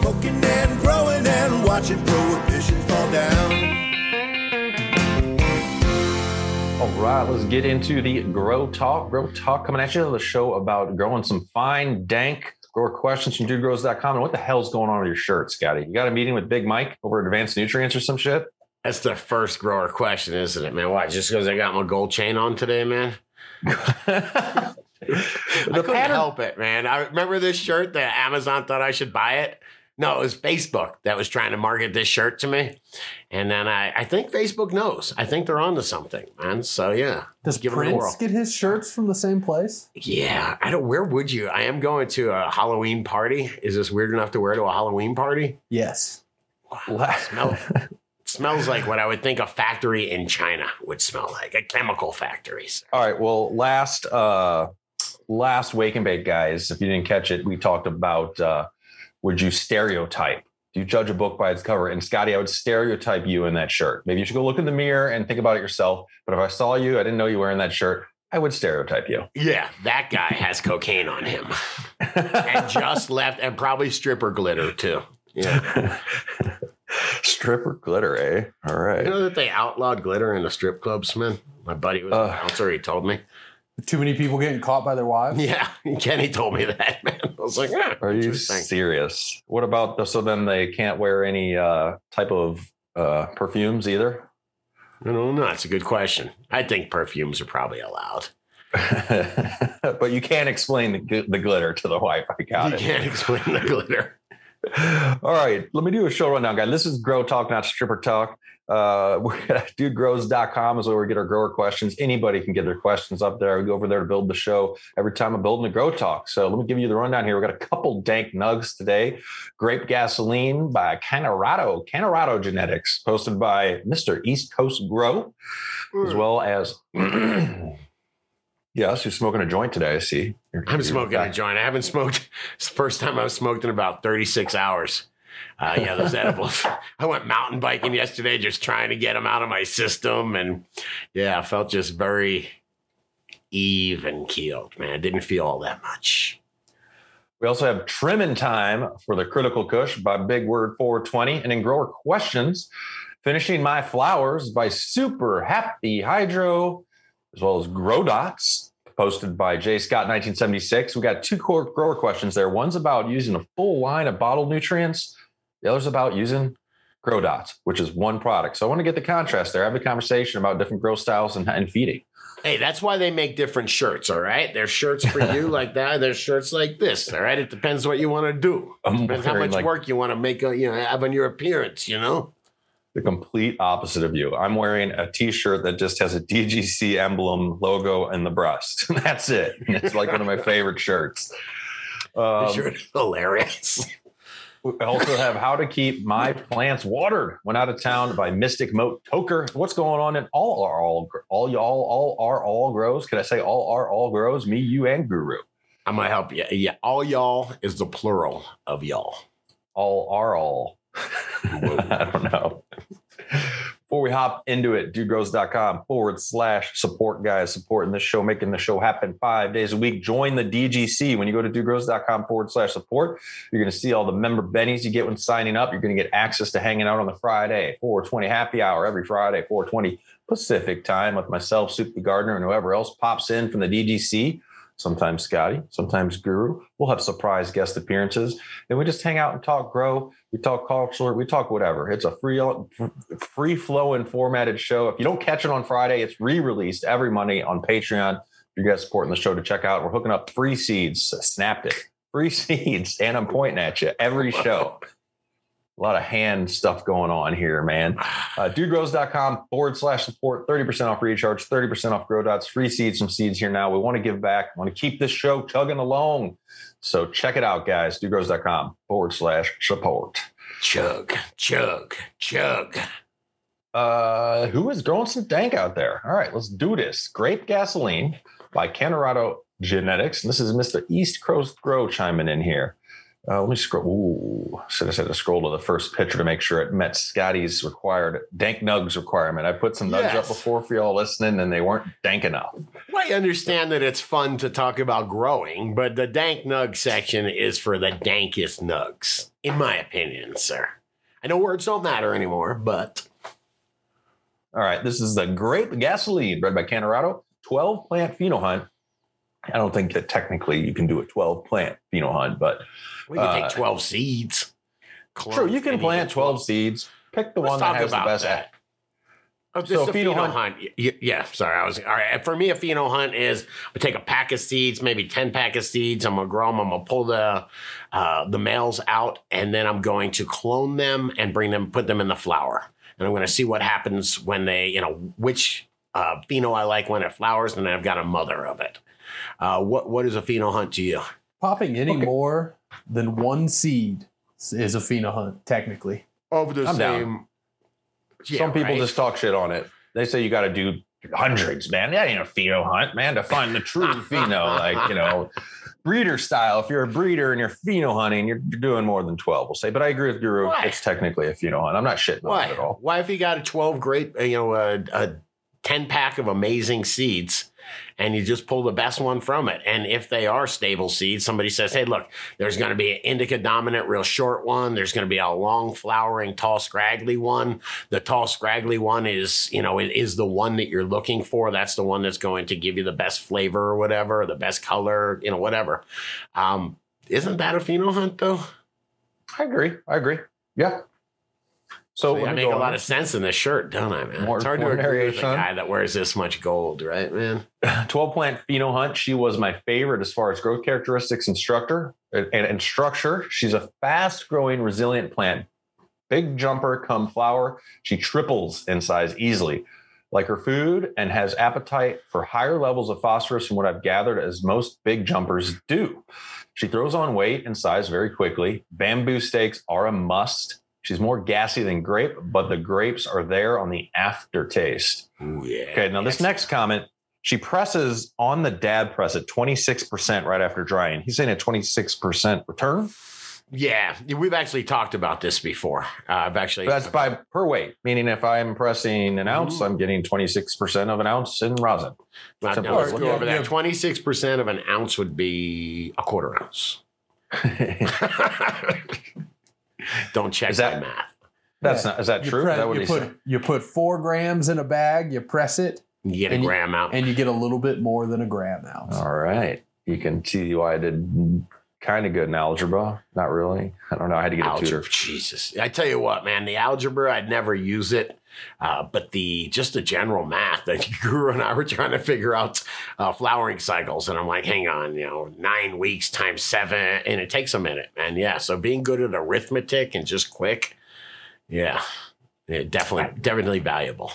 smoking and growing and watching prohibition fall down. All right, let's get into the Grow Talk. Grow Talk coming at you, the show about growing some fine, dank grower questions from dudegrows.com. And what the hell's going on with your shirt, Scotty? You got a meeting with Big Mike over at Advanced Nutrients or some shit? That's the first grower question, isn't it, man? Why? Just because I got my gold chain on today, man? I couldn't help it, man. I remember this shirt that Amazon thought I should buy it. No, it was Facebook that was trying to market this shirt to me. And then I, I think Facebook knows. I think they're onto something, man. So yeah. Does give it a. Prince get his shirts from the same place? Yeah. I don't where would you? I am going to a Halloween party. Is this weird enough to wear to a Halloween party? Yes. Smell smells like what I would think a factory in China would smell like, a chemical factory. All right. Well, last uh last wake and bake, guys. If you didn't catch it, we talked about uh would you stereotype? Do you judge a book by its cover? And Scotty, I would stereotype you in that shirt. Maybe you should go look in the mirror and think about it yourself. But if I saw you, I didn't know you were wearing that shirt, I would stereotype you. Yeah, that guy has cocaine on him. and just left and probably stripper glitter too. Yeah. Stripper glitter, eh? All right. You know that they outlawed glitter in the strip clubs, man? My buddy was Uh. a bouncer, he told me. Too many people getting caught by their wives? Yeah, Kenny told me that, man. I was like, ah, Are you serious? What about the, so then they can't wear any uh, type of uh, perfumes either? I don't know. It's a good question. I think perfumes are probably allowed. but you can't explain the, the glitter to the wife. I got you it. can't explain the glitter. All right, let me do a show rundown, guys. This is Grow Talk, not Stripper Talk. Uh, we're at dudegrows.com is where we get our grower questions. Anybody can get their questions up there. We go over there to build the show every time I'm building a Grow Talk. So let me give you the rundown here. We've got a couple dank nugs today. Grape Gasoline by Cannarado, Cannarado Genetics, posted by Mr. East Coast Grow, as well as. yes, you're smoking a joint today. I see. You're- I'm smoking a joint. I haven't smoked. It's the first time I've smoked in about 36 hours. Uh, yeah, those edibles. I went mountain biking yesterday, just trying to get them out of my system, and yeah, I felt just very even keeled. Man, I didn't feel all that much. We also have trimming time for the critical kush by Big Word 420 and in grower questions, finishing my flowers by Super Happy Hydro, as well as Grow Dots, posted by Jay Scott 1976. We got two core grower questions there. One's about using a full line of bottled nutrients, the other's about using Grow Dots, which is one product. So I want to get the contrast there, have a conversation about different grow styles and, and feeding. Hey, that's why they make different shirts, all right? There's shirts for you like that. There's shirts like this, all right? It depends what you want to do. I'm Depends how much like- work you want to make, uh, you know, have on your appearance, you know? the complete opposite of you. I'm wearing a t-shirt that just has a DGC emblem logo in the breast. That's it. It's like one of my favorite shirts. The Um, shirt is hilarious. We also have how to keep my plants watered when out of town by Mystic Moat Toker. What's going on in all are all all y'all all are all grows? Could I say all are all grows? Me, you, and Guru. I'm gonna help you. Yeah, all y'all is the plural of y'all. all are all. I don't know. Before we hop into it, dudegrows.com forward slash support guys, supporting this show, making the show happen five days a week. Join the DGC. When you go to dudegrows.com forward slash support, you're going to see all the member bennies you get when signing up. You're going to get access to hanging out on the Friday, 420 happy hour every Friday, 420 Pacific time with myself, Soup the Gardener, and whoever else pops in from the DGC. Sometimes Scotty, sometimes Guru. We'll have surprise guest appearances, and we just hang out and talk grow. We talk culture. We talk whatever. It's a free, free flowing formatted show. If you don't catch it on Friday, it's re-released every Monday on Patreon. If you guys supporting the show to check out. We're hooking up free seeds. Snapped it. Free seeds, and I'm pointing at you every show. A lot of hand stuff going on here, man. Uh, dudegrows.com forward slash support, 30% off recharge, 30% off grow dots, free seeds, some seeds here now. We want to give back, want to keep this show chugging along. So check it out, guys. Dudegrows.com forward slash support. Chug, chug, chug. Uh, who is growing some dank out there? All right, let's do this. Grape Gasoline by Cannarado Genetics. And this is Mr. East Coast Grow chiming in here. Uh, let me scroll. Ooh, should have said to scroll to the first picture to make sure it met Scotty's required dank nugs requirement. I put some nugs up before for y'all listening, and they weren't dank enough. I understand that it's fun to talk about growing, but the dank nug section is for the dankest nugs, in my opinion, sir. I know words don't matter anymore, but All right, this is the Grape Gasoline, bred by Cannarado, 12 plant pheno hunt. I don't think that technically you can do a 12 plant pheno hunt, but we can Uh, take 12 seeds. true, you can plant of 12 seeds. Pick the Let's one that has the best. that. Oh, So a pheno pheno hunt- hunt. Yeah, sorry. I was all right. For me, a pheno hunt is I take a pack of seeds, maybe ten pack of seeds. I'm gonna grow them. I'm gonna pull the uh, the males out, and then I'm going to clone them and bring them, put them in the flower, and I'm gonna see what happens when they, you know, which uh, pheno I like when it flowers, and then I've got a mother of it. Uh, what what is a pheno hunt to you? Popping any Okay. more than one seed is a pheno hunt, technically. Of the I'm down. Yeah, Some people right? just talk shit on it. They say you got to do hundreds, man. That ain't a pheno hunt, man. To find the true pheno, like you know, breeder style. If you're a breeder and you're pheno hunting, you're, you're doing more than twelve. We'll say, but I agree with Guru. Why? It's technically a pheno hunt. I'm not shitting on Why? it at all. Why if you got a 12 great, uh, you know, a, a 10 pack of amazing seeds and you just pull the best one from it? And if they are stable seeds, somebody says, hey, look, there's going to be an indica dominant, real short one. There's going to be a long flowering, tall, scraggly one. The tall, scraggly one is, you know, is the one that you're looking for. That's the one that's going to give you the best flavor or whatever, the best color, you know, whatever. Um, isn't that a pheno hunt though? I agree. I agree. Yeah. So, I make a lot of sense in this shirt, don't I, man? More- it's hard to agree with a guy that wears this much gold, right, man? 12 plant pheno hunt. She was my favorite as far as growth characteristics and structure and, and structure. She's a fast growing, resilient plant. Big jumper come flower. She triples in size easily, like her food, and has appetite for higher levels of phosphorus from what I've gathered, as most big jumpers do. She throws on weight and size very quickly. Bamboo stakes are a must. She's more gassy than grape, but the grapes are there on the aftertaste. Ooh, yeah. Okay, now this next comment, she presses on the dab press at 26% right after drying. He's saying a 26% return. Yeah, we've actually talked about this before. Uh, I've actually. That's by per weight, meaning if I'm pressing an ounce, Mhm. I'm getting 26% of an ounce in rosin. Now, Simple let's that. go over that. yeah. Twenty-six percent of an ounce would be a quarter ounce. Don't check Is that- my math. That's Yeah. not, is that You true? pre- is that what you he put said? you put four grams in a bag, you press it, You get a And you- gram out. and you get a little bit more than a gram out. All right. You can see why I did kind of good in algebra. Not really. I don't know. I had to get a algebra. tutor. Jesus, I tell you what, man, the algebra, I'd never use it, uh, but the just the general math that Guru and I were trying to figure out uh, flowering cycles, and I'm like, hang on, you know, nine weeks times seven, and it takes a minute, and yeah, so being good at arithmetic and just quick, yeah, yeah definitely, definitely valuable.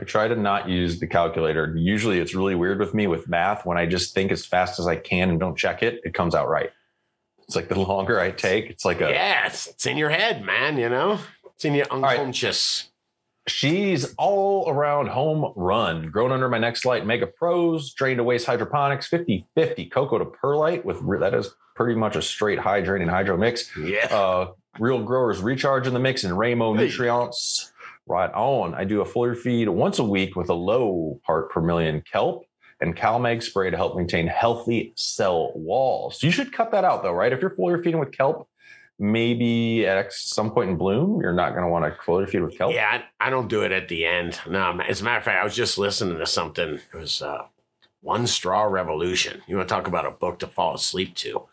I try to not use the calculator. Usually it's really weird with me with math when I just think as fast as I can and don't check it, it comes out right. It's like the longer I take, it's like a Yeah, it's, it's in your head, man. You know, it's in your unconscious. She's all around home run. Grown under my NextLight Mega Pros, drain to waste hydroponics, 50-50 coco to perlite with that is pretty much a straight hydrating hydro mix. Yeah. Uh, real growers recharge in the mix and Ramo Hey. nutrients. Right on. I do a foliar feed once a week with a low part per million kelp and CalMag spray to help maintain healthy cell walls. You should cut that out though, right? If you're foliar feeding with kelp, maybe at some point in bloom, you're not going to want to foliar feed with kelp. Yeah, I, I don't do it at the end. No, as a matter of fact, I was just listening to something. It was uh, One Straw Revolution. You want to talk about a book to fall asleep to?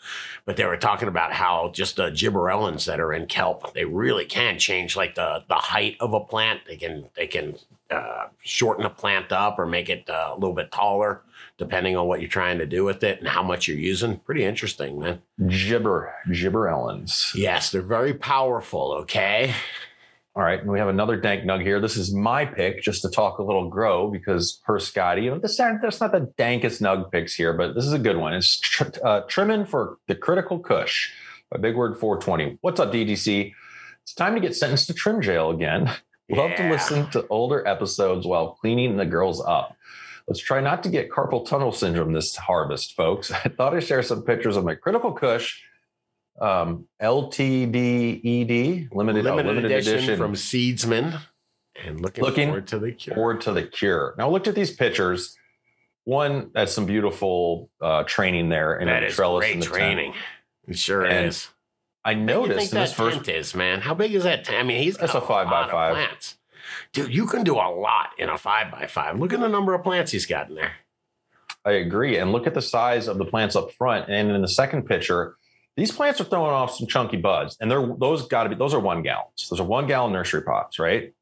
But they were talking about how just the gibberellins that are in kelp, they really can change like the the height of a plant. They can they can uh, shorten a plant up or make it uh, a little bit taller, depending on what you're trying to do with it and how much you're using. Pretty interesting, man. Gibber, gibberellins. Yes, they're very powerful. Okay. All right, and we have another dank nug here. This is my pick, just to talk a little grow, because per Scotty, you know, this aren't, that's not the dankest nug picks here, but this is a good one. It's tr- uh, trimming for the critical kush. A big word 420. What's up, DGC? It's time to get sentenced to trim jail again. Love to listen to older episodes while cleaning the girls up. Let's try not to get carpal tunnel syndrome this harvest, folks. I thought I'd share some pictures of my critical kush Um, LTDED, limited, oh, limited, limited edition, edition, from Seedsman, and looking, Looking forward to the cure. forward to the cure. Now, I looked at these pictures. One, that's some beautiful uh, training there in that is trellis great in the tent. training. It sure And is. I What do you noticed think in that this first tent is, man? How big is that tent? I mean, he's That's got a five by lot of five. plants. Dude, you can do a lot in a five by five. Look at the number of plants he's got in there. I agree. And look at the size of the plants up front. And in the second picture, these plants are throwing off some chunky buds, and they're those got to be those are one gallons. Those are one gallon nursery pots, right?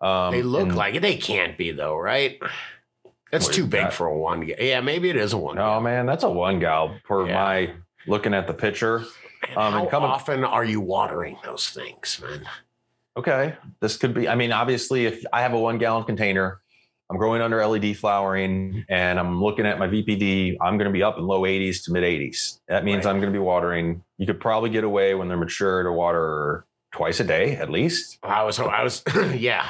Um, they look and- like it. They can't be though, right? That's too big that? for a one. Yeah, maybe it is a one. No, gallon. man, that's a one gal per Yeah. my looking at the picture. Man, um, and how coming- often are you watering those things, man? Okay, this could be. I mean, obviously, if I have a one gallon container, I'm growing under LED flowering, and I'm looking at my VPD. I'm going to be up in low 80s to mid 80s. That means Right. I'm going to be watering. You could probably get away when they're mature to water twice a day at least. I was, I was, yeah,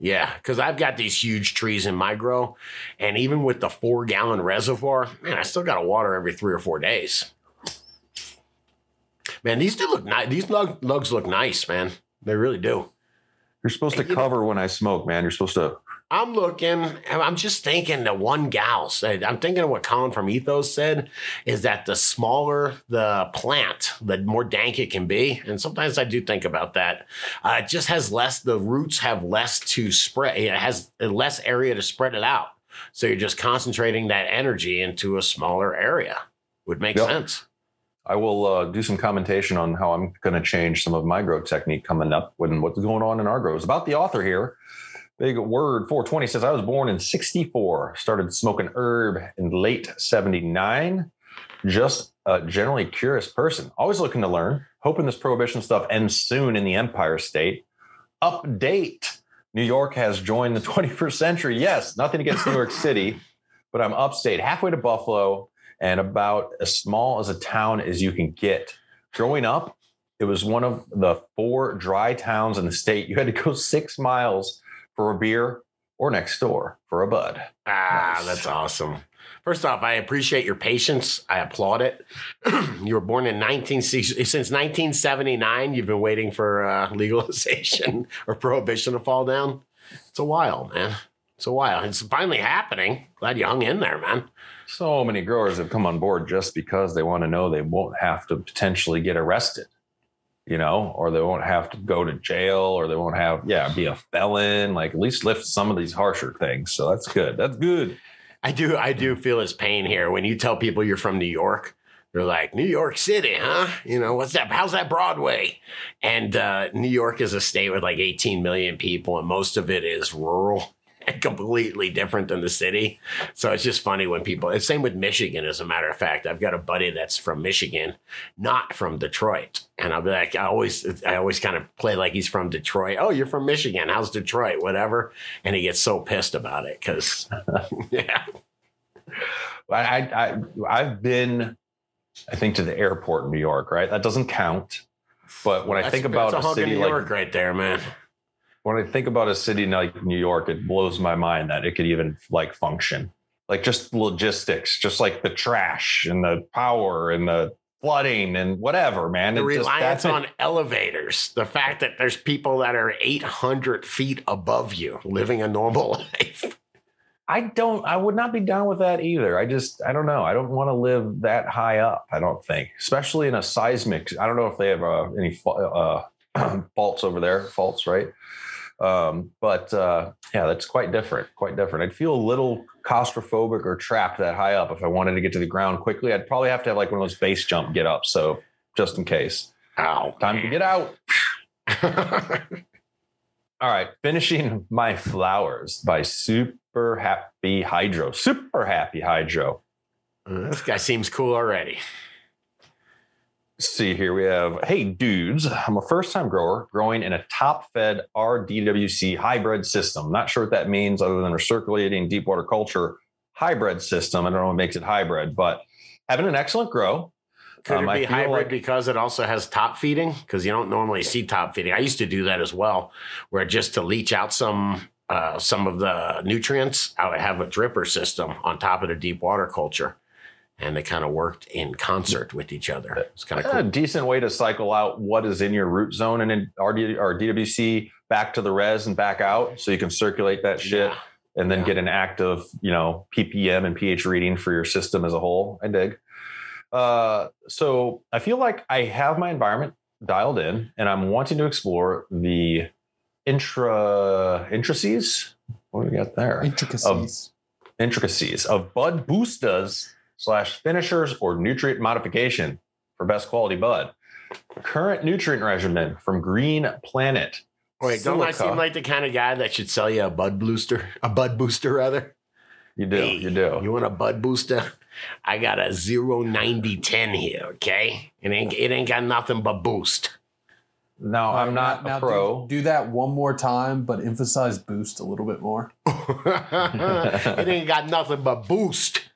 yeah, because I've got these huge trees in my grow, and even with the four gallon reservoir, man, I still got to water every three or four days. Man, these do look nice. These lug, lugs look nice, man. They really do. You're supposed to You know- cover when I smoke, man. You're supposed to. I'm looking, I'm just thinking the one gal said, I'm thinking of what Colin from Ethos said is that the smaller the plant, the more dank it can be. And sometimes I do think about that. Uh, it just has less, the roots have less to spread, it has less area to spread it out. So you're just concentrating that energy into a smaller area. Would make Yep. sense. I will uh, do some commentation on how I'm going to change some of my grow technique coming up when what's going on in our grows. About the author here, big word 420 says I was born in 64, started smoking herb in late 79. Just a generally curious person, always looking to learn, hoping this prohibition stuff ends soon in the Empire State. Update New York has joined the 21st century. Yes, nothing against New York City, but I'm upstate, halfway to Buffalo and about as small as a town as you can get. Growing up, it was one of the four dry towns in the state. You had to go six miles for a beer or next door for a bud. Ah, Nice. that's awesome. First off, I appreciate your patience. I applaud it. you were born in 1960 since 1979. You've been waiting for uh, legalization or prohibition to fall down. It's a while, man. It's a while. It's finally happening. Glad you hung in there, man. So many growers have come on board just because they want to know they won't have to potentially get arrested, you know, or they won't have to go to jail or they won't have, yeah, be a felon, like at least lift some of these harsher things. So that's good. That's good. I do. I do feel his pain here when you tell people you're from New York. They're like New York City, huh? You know what's that? How's that Broadway? And uh, New York is a state with like 18 million people, and most of it is rural completely different than the city. So it's just funny when people. It's same with Michigan, as a matter of fact. I've got a buddy that's from Michigan, not from Detroit, and I'll be like, I always, I always kind of play like he's from Detroit. Oh, you're from Michigan? How's Detroit? Whatever. And he gets so pissed about it because, yeah. I, I, I've been, I think, to the airport in New York. Right, that doesn't count. But when I That's- think about that's a city New like right there, man. When I think about a city like New York, it blows my mind that it could even like function. Like just logistics, just like the trash and the power and the flooding and whatever, man. The It just- reliance that's it. on elevators, the fact that there's people that are 800 feet above you living a normal life. I don't. I would not be down with that either. I just. I don't know. I don't want to live that high up. I don't think, especially in a seismic. I don't know if they have uh, any uh, faults over there. Faults, right? Um, but uh, yeah, that's quite different. Quite different. I'd feel a little claustrophobic or trapped that high up if I wanted to get to the ground quickly. I'd probably have to have like one of those base jump get up. So just in case, Ow. time to get out. All right, finishing my flowers by Super Happy Hydro. Super Happy Hydro. this guy seems cool already. See here we have hey dudes i'm a first time grower growing in a top fed rdwc hybrid system not sure what that means other than recirculating deep water culture hybrid system i don't know what makes it hybrid but having an excellent grow Could Um, it be hybrid like- because it also has top feeding? Because you don't normally see top feeding. I used to do that as well, where just to leach out some uh, some of the nutrients, I would have a dripper system on top of the deep water culture. And they kind of worked in concert with each other. It's kind of a decent way to cycle out what is in your root zone and in RD, or DWC back to the res and back out, so you can circulate that shit Yeah. and then Yeah. get an active, you know, ppm and pH reading for your system as a whole. I dig. Uh, so I feel like I have my environment dialed in, and I'm wanting to explore the intra intricacies. What do we got there? Intricacies. intricacies of bud boostas slash finishers or nutrient modification for best quality bud. Current nutrient regimen from Green Planet. Wait, don't I seem like the kind of guy that should sell you a bud booster? A bud booster, rather? You do, Hey, you do. You want a bud booster? I got a 09010 here, okay? It ain't it ain't got nothing but boost. Now I'm not Now a pro. Do, do that one more time, but emphasize boost a little bit more. it ain't got nothing but boost.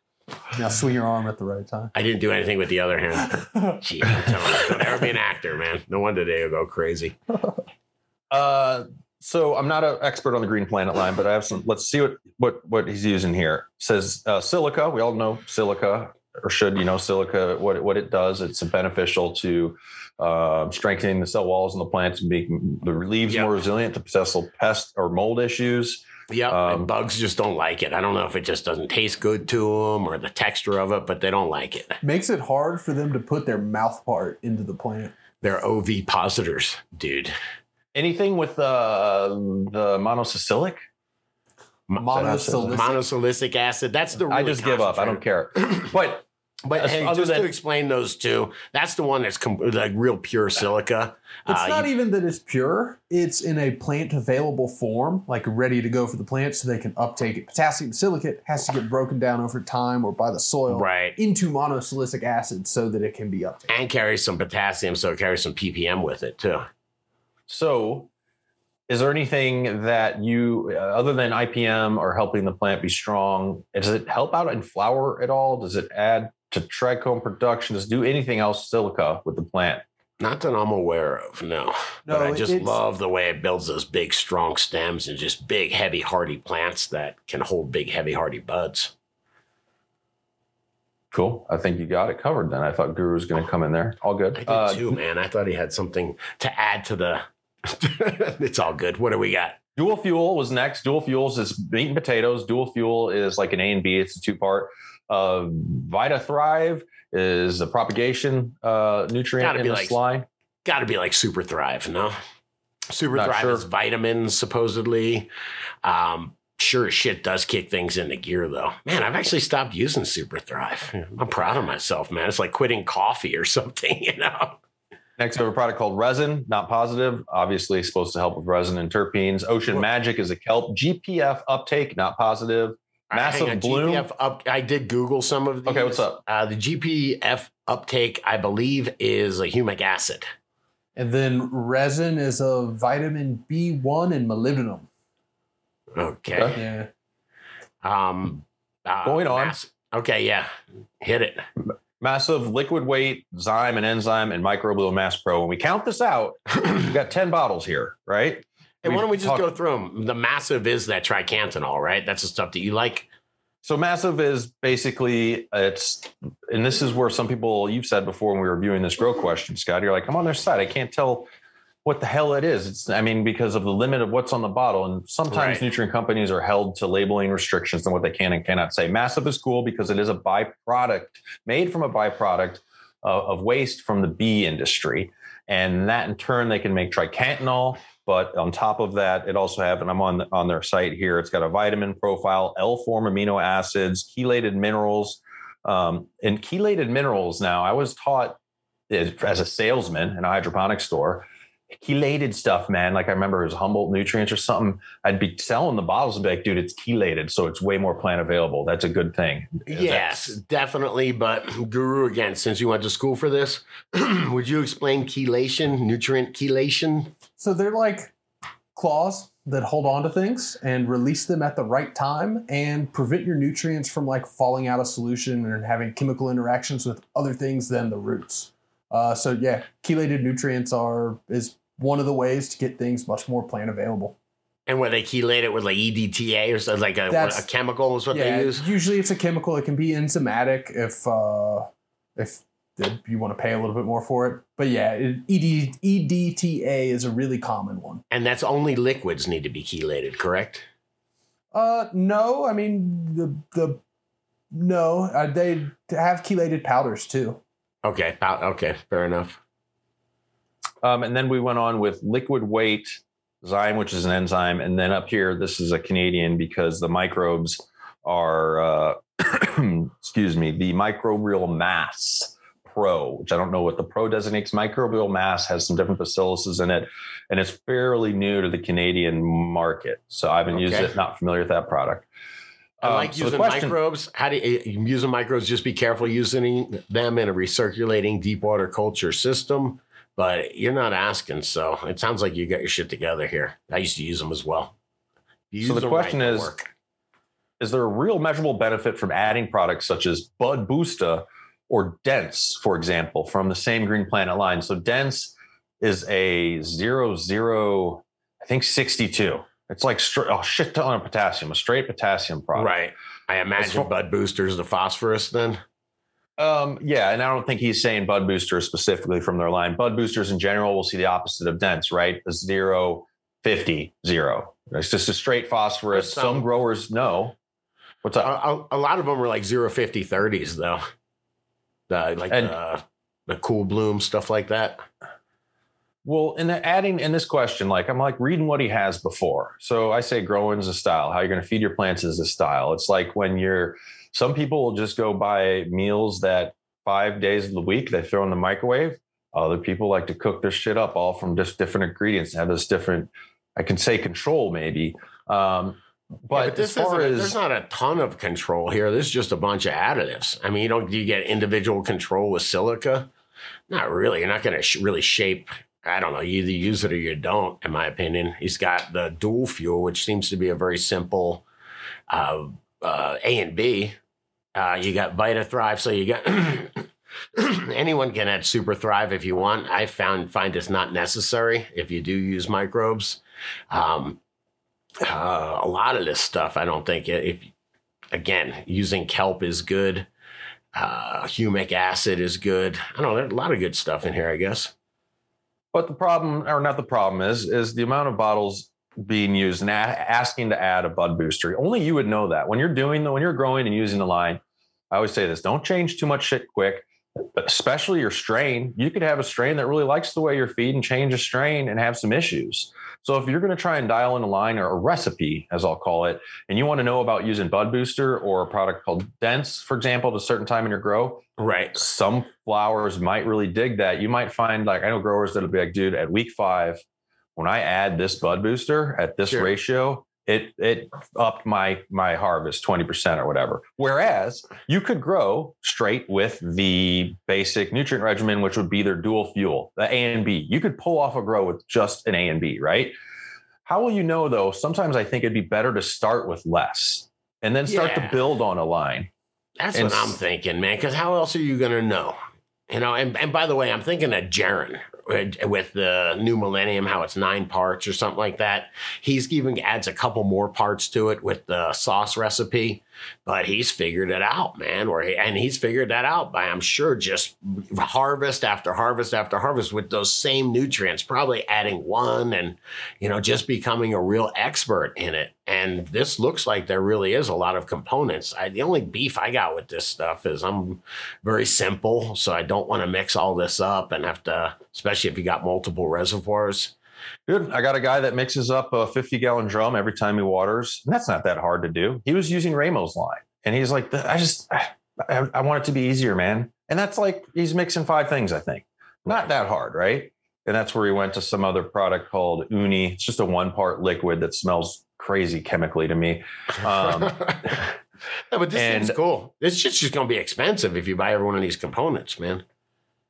Now swing your arm at the right time. I didn't do anything with the other hand. Gee, I'm telling you, don't ever be an actor, man. No wonder they go crazy. Uh, so I'm not an expert on the Green Planet line, but I have some. Let's see what what what he's using here. It says uh, silica. We all know silica, or should you know silica? What it- what it does? It's beneficial to uh, strengthening the cell walls in the plants and making the leaves Yep. more resilient to potential pest or mold issues. Yeah, Um, and bugs just don't like it. I don't know if it just doesn't taste good to them or the texture of it, but they don't like it. Makes it hard for them to put their mouth part into the plant. They're OV positors, dude. Anything with uh, the monocyclic? Monosilicic. Monosilicic acid. That's the. I just give up. I don't care. But But As- hey, just than- to explain those two, that's the one that's com- like real pure silica. It's Uh, not you- even that it's pure. It's in a plant available form, like ready to go for the plant so they can uptake it. Potassium silicate has to get broken down over time or by the soil right, into monosilicic acid so that it can be uptaken. and carries some potassium, so it carries some ppm with it too. So, is there anything that you, uh, other than IPM or helping the plant be strong, does it help out in flower at all? Does it add to trichome production? Does it do anything else silica with the plant? Not that I'm aware of, no. No, but I just love the way it builds those big, strong stems and just big, heavy, hardy plants that can hold big, heavy, hardy buds. Cool. I think you got it covered then. I thought Guru was going to come in there. All I good. did Uh, too, man. I thought he had something to add to the. it's all good. What do we got? Dual fuel was next. Dual fuels is meat and potatoes. Dual fuel is like an A and B. It's a two part. Uh, Vita Thrive is a propagation uh, nutrient Gotta in be this like- line. Got to be like Super Thrive, no? Super Not Thrive sure. is vitamins, supposedly. Um, sure as shit does kick things into gear, though. Man, I've actually stopped using Super Thrive. I'm proud of myself, man. It's like quitting coffee or something, you know? Next, we have a product called Resin, not positive. Obviously, supposed to help with resin and terpenes. Ocean What? Magic is a kelp. GPF uptake, not positive. Massive hang on. bloom. GPF up, I did Google some of these. Okay, what's up? Uh, the GPF uptake, I believe, is a humic acid. And then resin is a vitamin B1 and molybdenum. Okay. Okay. Yeah. Um, uh, Going on. mass- okay, yeah. Hit it. Massive liquid weight, zyme and enzyme, and microbial mass pro. When we count this out, we've got 10 bottles here, right? Hey, why don't we just talked- go through them? The massive is that tricantanol, right? That's the stuff that you like. So massive is basically it's, and this is where some people you've said before when we were reviewing this grow question, Scott. You're like, I'm on their side. I can't tell what the hell it is. It's, I mean, because of the limit of what's on the bottle, and sometimes Right. nutrient companies are held to labeling restrictions on what they can and cannot say. Massive is cool because it is a byproduct made from a byproduct of, of waste from the bee industry, and that in turn they can make tricantanol. But on top of that, it also have, and I'm on on their site here. It's got a vitamin profile, L form amino acids, chelated minerals, um, and chelated minerals. Now, I was taught as as a salesman in a hydroponic store, chelated stuff, man. Like I remember it was Humboldt Nutrients or something. I'd be selling the bottles and be like, dude, it's chelated, so it's way more plant available. That's a good thing. Yes, definitely. But Guru, again, since you went to school for this, would you explain chelation, nutrient chelation? So they're like claws that hold on to things and release them at the right time and prevent your nutrients from like falling out of solution and having chemical interactions with other things than the roots. Uh, so yeah, chelated nutrients are is one of the ways to get things much more plant available. And where they chelate it with like EDTA or something, like a, a chemical is what yeah, they use. usually it's a chemical. It can be enzymatic if uh, if you want to pay a little bit more for it. But yeah, it, ED, EDTA is a really common one. And that's only liquids need to be chelated, correct? Uh, no, I mean the the no, uh, they have chelated powders too. Okay, okay, fair enough. Um, and then we went on with liquid weight zyme, which is an enzyme. And then up here, this is a Canadian because the microbes are, uh, excuse me, the microbial mass pro, which I don't know what the pro designates. Microbial mass has some different bacilluses in it, and it's fairly new to the Canadian market. So I haven't used it, not familiar with that product. I Um, like so using question- microbes. How do you, you using microbes? Just be careful using them in a recirculating deep water culture system. But you're not asking, so it sounds like you got your shit together here. I used to use them as well. You So the question they'll is- is there a real measurable benefit from adding products such as Bud Boosta or Dense, for example, from the same Green Planet line? So Dense is a zero zero, I think sixty two. It's like straight, oh shit ton of potassium, a straight potassium product. right? I imagine far- Bud Boosters the phosphorus. Then Um, yeah, and I don't think he's saying Bud Boosters specifically from their line. Bud Boosters in general will see the opposite of dense, right? A zero, 50, zero. It's just a straight phosphorus. Some- Some growers know. What's a, up? a, a lot of them are like zero fifty thirties though. The like And- the, the cool bloom stuff like that. Well, in the adding in this question, like I'm like reading what he has before. So I say growing is a style. How you're going to feed your plants is a style. It's like when you're some people will just go buy meals that five days of the week they throw in the microwave. Other people like to cook their shit up all from just different ingredients and have this different, I can say control maybe. Um, but, Yeah, as this as there's not a ton of control here. This is just a bunch of additives. I mean, you don't you get individual control with silica? Not really. You're not going to sh- really shape. I don't know. You either use it or you don't. In my opinion, he's got the dual fuel, which seems to be a very simple uh, uh, A and B. Uh, you got Vita Thrive, so you got anyone can add Super Thrive if you want. I found find it's not necessary if you do use microbes. Um, uh, a lot of this stuff, I don't think if again using kelp is good. Uh, humic acid is good. I don't know. There's a lot of good stuff in here, I guess. But the problem, or not the problem, is is the amount of bottles being used and a- asking to add a bud booster. Only you would know that when you're doing the when you're growing and using the line. I always say this: don't change too much shit quick, especially your strain. You could have a strain that really likes the way you're feeding, change a strain, and have some issues. So if you're going to try and dial in a line or a recipe, as I'll call it, and you want to know about using bud booster or a product called Dense, for example, at a certain time in your grow, Right. some flowers might really dig that. You might find like I know growers that'll be like, dude, at week five, when I add this bud booster at this Sure. ratio, it it upped my my harvest 20% or whatever. Whereas you could grow straight with the basic nutrient regimen, which would be their dual fuel, the A and B. You could pull off a grow with just an A and B, right? How will you know though? Sometimes I think it'd be better to start with less and then start Yeah. to build on a line. That's And what I'm thinking, man. Because how else are you going to know? You know, and, and by the way, I'm thinking of Jaron with- with the new millennium, how it's nine parts or something like that. He's even adds a couple more parts to it with the sauce recipe, but he's figured it out, man. Where he, and he's figured that out by I'm sure just harvest after harvest after harvest with those same nutrients, probably adding one and you know just becoming a real expert in it. And this looks like there really is a lot of components. I, the only beef I got with this stuff is I'm very simple, so I don't want to mix all this up and have to, especially if you got multiple reservoirs. Dude, I got a guy that mixes up a 50 gallon drum every time he waters. And that's not that hard to do. He was using Ramos line and he's like, I just, I, I want it to be easier, man. And that's like, he's mixing five things, I think. Not that hard, right? And that's where he went to some other product called Uni. It's just a one part liquid that smells crazy chemically to me. Um, Yeah, but this and- seems cool. This shit's just gonna be expensive if you buy every one of these components, man.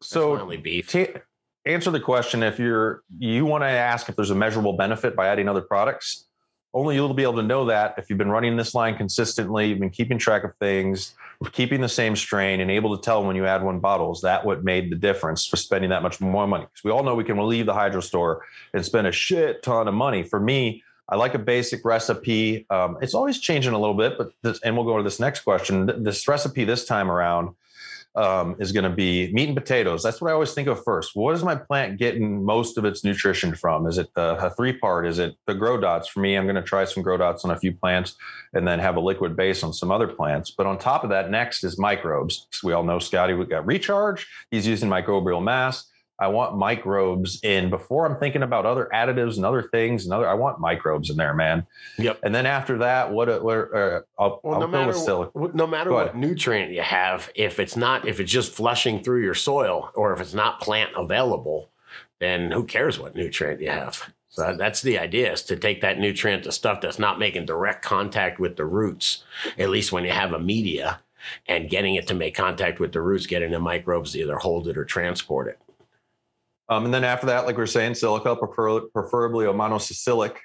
That's so only beef. to answer the question if you're you want to ask if there's a measurable benefit by adding other products only you'll be able to know that if you've been running this line consistently you've been keeping track of things keeping the same strain and able to tell when you add one bottles that what made the difference for spending that much more money because we all know we can leave the hydro store and spend a shit ton of money for me I like a basic recipe. Um, it's always changing a little bit, but this, and we'll go to this next question. This recipe this time around um, is going to be meat and potatoes. That's what I always think of first. What is my plant getting most of its nutrition from? Is it the, a three part? Is it the grow dots? For me, I'm going to try some grow dots on a few plants and then have a liquid base on some other plants. But on top of that, next is microbes. So we all know Scotty, we got recharge. He's using microbial mass. I want microbes in before I'm thinking about other additives and other things and other. I want microbes in there, man. Yep. And then after that, what? what uh, I'll, Well, I'll no go matter silica. what, no matter what nutrient you have, if it's not if it's just flushing through your soil or if it's not plant available, then who cares what nutrient you have? So that's the idea is to take that nutrient to stuff that's not making direct contact with the roots, at least when you have a media, and getting it to make contact with the roots, getting the microbes to either hold it or transport it. Um, and then after that, like we are saying, silica, prefer, preferably a monosilicic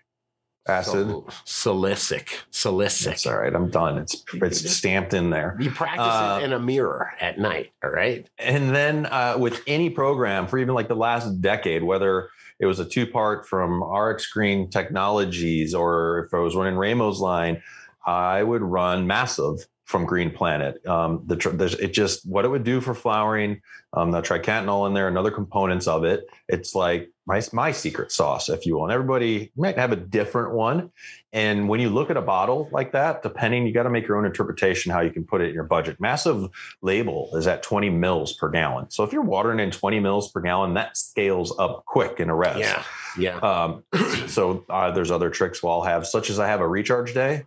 acid. Silicic. Silicic. That's all right. I'm done. It's it's stamped in there. You practice Uh, it in a mirror at night, all right? And then uh, with any program for even like the last decade, whether it was a two part from RX Green Technologies or if I was running Ramo's line, I would run Massive from Green Planet. Um, the it just what it would do for flowering, um, the tricantanol in there and other components of it. It's like my my secret sauce, if you will. And everybody might have a different one. And when you look at a bottle like that, depending, you got to make your own interpretation how you can put it in your budget. Massive label is at 20 mils per gallon. So if you're watering in 20 mils per gallon, that scales up quick in a rest. Yeah. Yeah. Um, so uh, there's other tricks. Well, have such as I have a recharge day.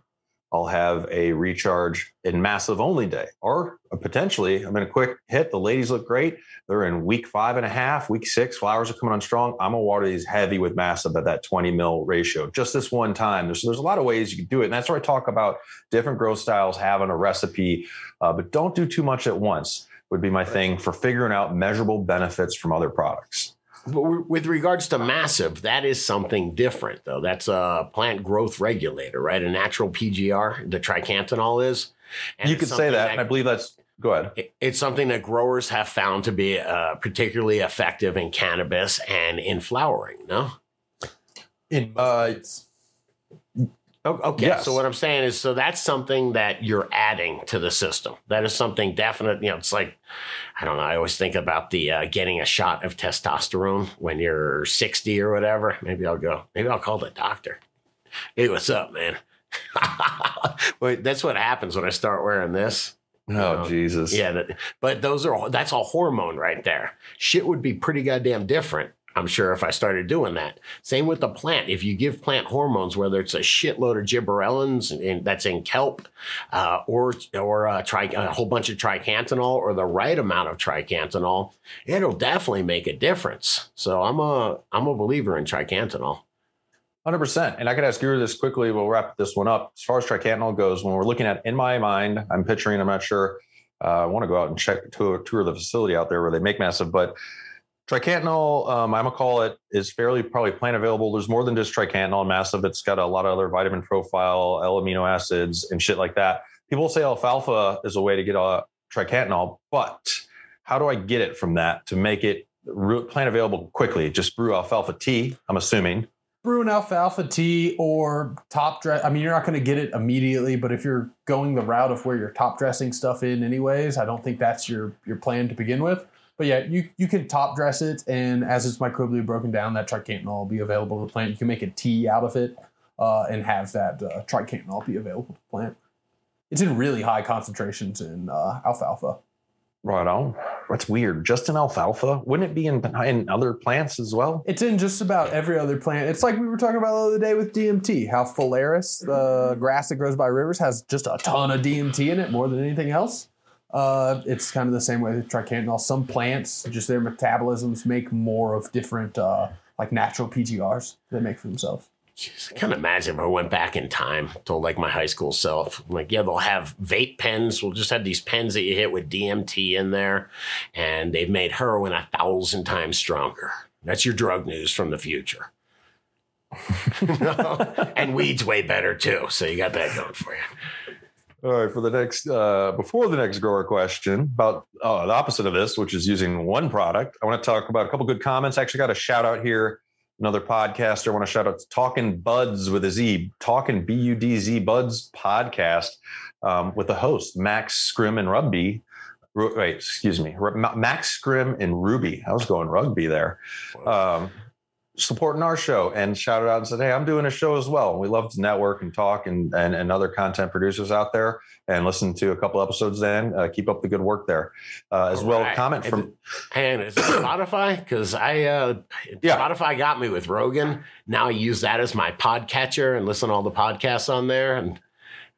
I'll have a recharge in massive only day, or potentially I'm in a quick hit. The ladies look great. They're in week five and a half, week six. Flowers are coming on strong. I'm gonna water these heavy with massive at that 20 mil ratio. Just this one time. There's there's a lot of ways you can do it, and that's where I talk about different growth styles having a recipe, uh, but don't do too much at once. Would be my thing for figuring out measurable benefits from other products. But with regards to massive, that is something different, though. That's a plant growth regulator, right? A natural PGR, the tricantanol is. And you it's could say something that, and I believe that's go ahead. it's something that growers have found to be uh, particularly effective in cannabis and in flowering. No, In most Uh, plants. O- okay. Yes. So what I'm saying is, so that's something that you're adding to the system. That is something definite. You know, it's like I don't know. I always think about the uh, getting a shot of testosterone when you're 60 or whatever. Maybe I'll go. Maybe I'll call the doctor. Hey, what's up, man? Wait, that's what happens when I start wearing this. Oh know, Jesus! Yeah, that, but those are that's a hormone right there. Shit would be pretty goddamn different. I'm sure if I started doing that. Same with the plant. If you give plant hormones, whether it's a shitload of gibberellins and that's in kelp, uh, or or a, tri- a whole bunch of tricantanol, or the right amount of tricantanol, it'll definitely make a difference. So I'm a I'm a believer in tricantanol. Hundred percent. And I could ask you this quickly. We'll wrap this one up. As far as tricantanol goes, when we're looking at in my mind, I'm picturing. I'm not sure. Uh, I want to go out and check tour, tour the facility out there where they make massive, but tricantanol, um, call it, is fairly probably plant available. There's more than just tricantanol massive. It's got a lot of other vitamin profile, L amino acids, and shit like that. People say alfalfa is a way to get a tricantanol, but how do I get it from that to make it plant available quickly? Just brew alfalfa tea. I'm assuming. brew an alfalfa tea or top dress. I mean, you're not going to get it immediately, but if you're going the route of where you're top dressing stuff in, anyways, I don't think that's your your plan to begin with. But yeah, you you can top dress it, and as it's microbially broken down, that tricantanol will be available to the plant. You can make a tea out of it uh, and have that uh, tricantanol be available to the plant. It's in really high concentrations in uh, alfalfa. Right on. That's weird. Just in alfalfa? Wouldn't it be in, in other plants as well? It's in just about every other plant. It's like we were talking about the other day with DMT, how Phalaris, the grass that grows by rivers, has just a ton of DMT in it more than anything else. Uh, it's kind of the same way with tricantanol. Some plants, just their metabolisms make more of different, uh, like natural PGRs they make for themselves. Jeez, I can't imagine if I went back in time, told like my high school self, like, yeah, they'll have vape pens. We'll just have these pens that you hit with DMT in there, and they've made heroin a thousand times stronger. That's your drug news from the future. and weed's way better too. So you got that going for you. All right, for the next, uh, before the next grower question about uh, the opposite of this, which is using one product, I want to talk about a couple good comments. I actually got a shout out here. another podcaster. I want to shout out to Talking Buds with a Z, Talking B U D Z Buds podcast um, with the host Max Scrim and Rugby. Ru- Wait, excuse me, Max Scrim and Ruby. I was going rugby there. Um, supporting our show and shouted out and said, Hey, I'm doing a show as well. We love to network and talk and, and, and other content producers out there and listen to a couple episodes then. Uh, keep up the good work there. Uh, as All well, right. comment from it- and is it Spotify? Because I uh, Yeah. Spotify got me with Rogan. Now I use that as my podcatcher and listen to all the podcasts on there. And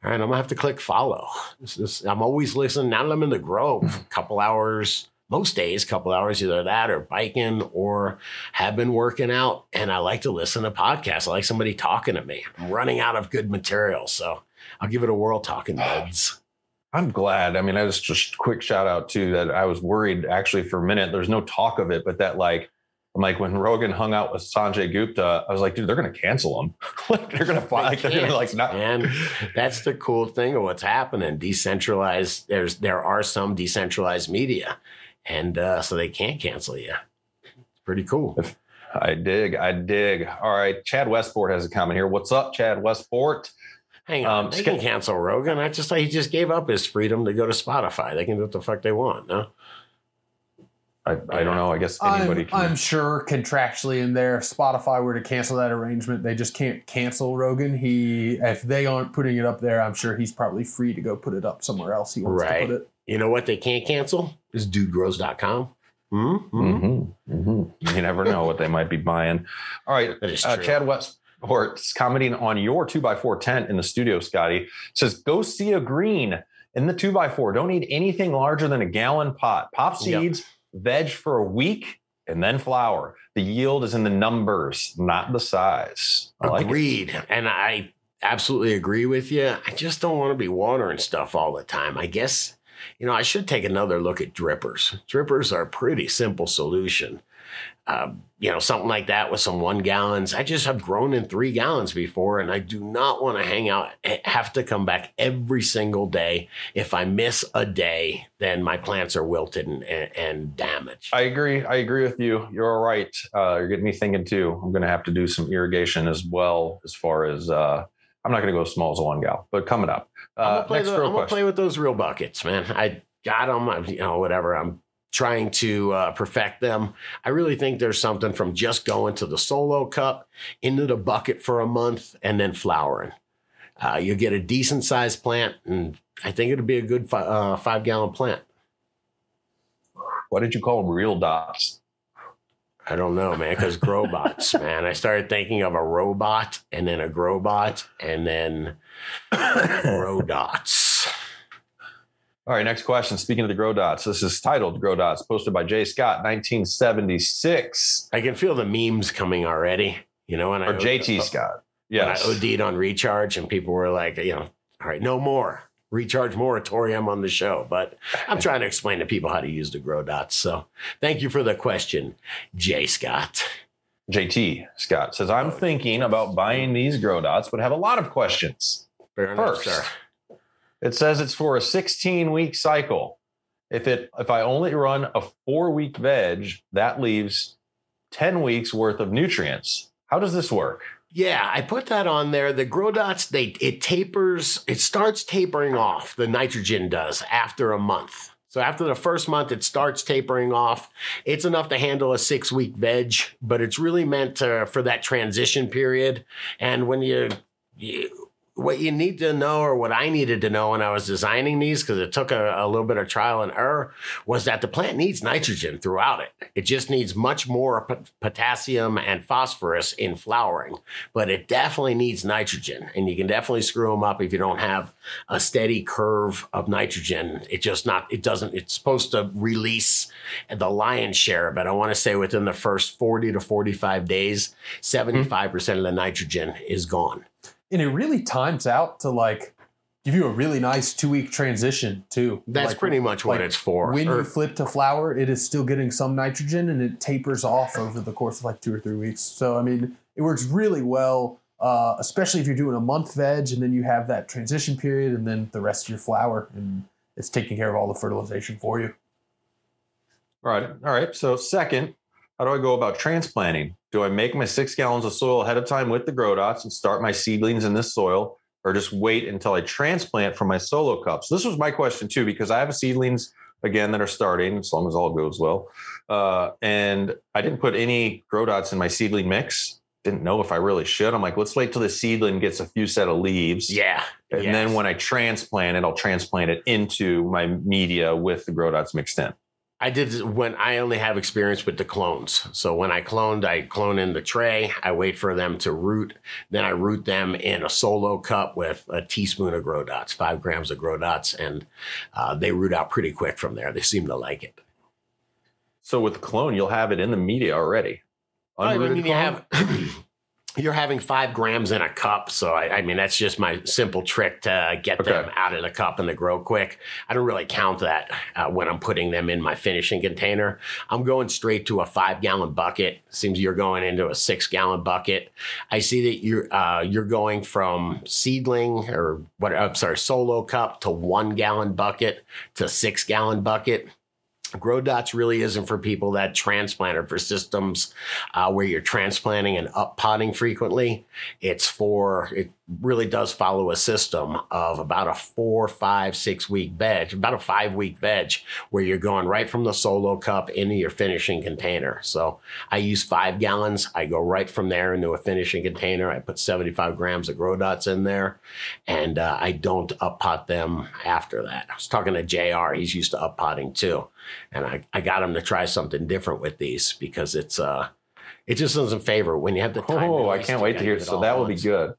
all right, I'm gonna have to click follow. This is- I'm always listening. Now that I'm in the Grove, a couple hours, most days, a couple hours, either that or biking or have been working out. And I like to listen to podcasts. I like somebody talking to me. I'm running out of good material, so I'll give it a whirl. Talking buds. I'm glad. I mean, I just just quick shout out too that I was worried actually for a minute. There's no talk of it, but that like I'm like when Rogan hung out with Sanjay Gupta, I was like, dude, they're gonna cancel him. like they're gonna find like they're gonna like not man. That's the cool thing of what's happening. Decentralized. There's there are some decentralized media, and uh, so they can't cancel you. It's pretty cool. I dig, I dig. All right, Chad Westport has a comment here. What's up, Chad Westport? Hang on, Um, they can cancel Rogan. I just thought he just gave up his freedom to go to Spotify. They can do what the fuck they want. No, I, I don't know. I guess anybody I'm, can. I'm sure contractually in there, Spotify were to cancel that arrangement, they just can't cancel Rogan. He, if they aren't putting it up there, I'm sure he's probably free to go put it up somewhere else he wants Right. to put it. You know what they can't cancel is dudegrows.com. Hmm? Hmm? Mhm, mhm. You never know what they might be buying. All right, That is uh, true. Chad Westport's commenting on your two by four tent in the studio, Scotty says, "Go see a green in the two by four. Don't need anything larger than a gallon pot. Pop Yep. seeds, veg for a week, and then flower. The yield is in the numbers, not the size. I like it. Agreed. And I absolutely agree with you. I just don't want to be watering stuff all the time. I guess, you know, I should take another look at drippers. Drippers are a pretty simple solution. Uh, you know, something like that with some one gallons. I just have grown in three gallons before, and I do not want to hang out, eh, have to come back every single day. If I miss a day, then my plants are wilted and, and, damaged. I agree. I agree with you. You're right. Uh, you're getting me thinking too. I'm going to have to do some irrigation as well. As far as uh, I'm not going to go as small as a one gal, but coming up. I'm Uh, gonna, play the- I'm gonna play with those real buckets, man. I got them, I, you know, whatever. I'm trying to uh, perfect them. I really think there's something from just going to the solo cup into the bucket for a month and then flowering. Uh, you get a decent sized plant, and I think it'll be a good fi- uh, five gallon plant. What did you call them? Real dots. I don't know, man, because growbots, man. I started thinking of a robot and then a growbot and then growdots. All right, next question. Speaking of the grow dots, this is titled Grow Dots, posted by Jay Scott, 1976. I can feel the memes coming already. You know, and I Or JT uh, Scott. Yes. When I OD'd on recharge, and people were like, you know, all right, no more recharge moratorium on the show. But I'm trying to explain to people how to use the grow dots. So thank you for the question, Jay Scott. JT Scott says, I'm oh, thinking about buying these grow dots, but have a lot of questions. Fair enough, First, sir. it says it's for a 16 week cycle. If it if I only run a four week veg, that leaves 10 weeks worth of nutrients. How does this work? Yeah, I put that on there. The grow dots, they it tapers, it starts tapering off. The nitrogen does after a month. So after the first month, it starts tapering off. It's enough to handle a six week veg, but it's really meant to, for that transition period. And when you, you what you need to know, or what I needed to know when I was designing these, because it took a, a little bit of trial and error, was that the plant needs nitrogen throughout it. It just needs much more p- potassium and phosphorus in flowering, but it definitely needs nitrogen. And you can definitely screw them up if you don't have a steady curve of nitrogen. It just not, it doesn't, it's supposed to release the lion's share of it. I want to say within the first 40 to 45 days, mm-hmm. 75% of the nitrogen is gone. And it really times out to like give you a really nice two week transition too. That's Like, pretty much what like, it's for. When Or- you flip to flower, it is still getting some nitrogen and it tapers off over the course of like two or three weeks. So, I mean, it works really well, uh, especially if you're doing a month veg and then you have that transition period and then the rest of your flower and it's taking care of all the fertilization for you. All right. All right. So, second, How do I go about transplanting? Do I make my six gallons of soil ahead of time with the grow dots and start my seedlings in this soil, or just wait until I transplant from my solo cups? This was my question too, because I have seedlings again that are starting as long as all goes well. Uh, and I didn't put any grow dots in my seedling mix. Didn't know if I really should. I'm like, let's wait till the seedling gets a few set of leaves. Yeah. And yes. then when I transplant it, I'll transplant it into my media with the grow dots mixed in. I did when I only have experience with the clones. So when I cloned, I clone in the tray. I wait for them to root. Then I root them in a solo cup with a teaspoon of grow dots, five grams of grow dots, and uh, they root out pretty quick from there. They seem to like it. So with clone, you'll have it in the media already. I Unrooted mean, you have you're having five grams in a cup, so I, I mean that's just my simple trick to get Okay. them out of the cup and to grow quick. I don't really count that uh, when I'm putting them in my finishing container. I'm going straight to a five gallon bucket. Seems you're going into a six gallon bucket. I see that you're uh, you're going from seedling or what? I'm sorry, solo cup to one gallon bucket to six gallon bucket. Grow dots really isn't for people that transplant or for systems uh, where you're transplanting and up potting frequently. It's for, it really does follow a system of about a four, five, six week veg, about a five week veg, where you're going right from the solo cup into your finishing container. So I use five gallons. I go right from there into a finishing container. I put 75 grams of grow dots in there and uh, I don't up pot them after that. I was talking to JR. He's used to up potting too. And I, I got him to try something different with these because it's, uh, it just doesn't favor when you have the time. Oh, I can't wait gotta hear. So that will be good.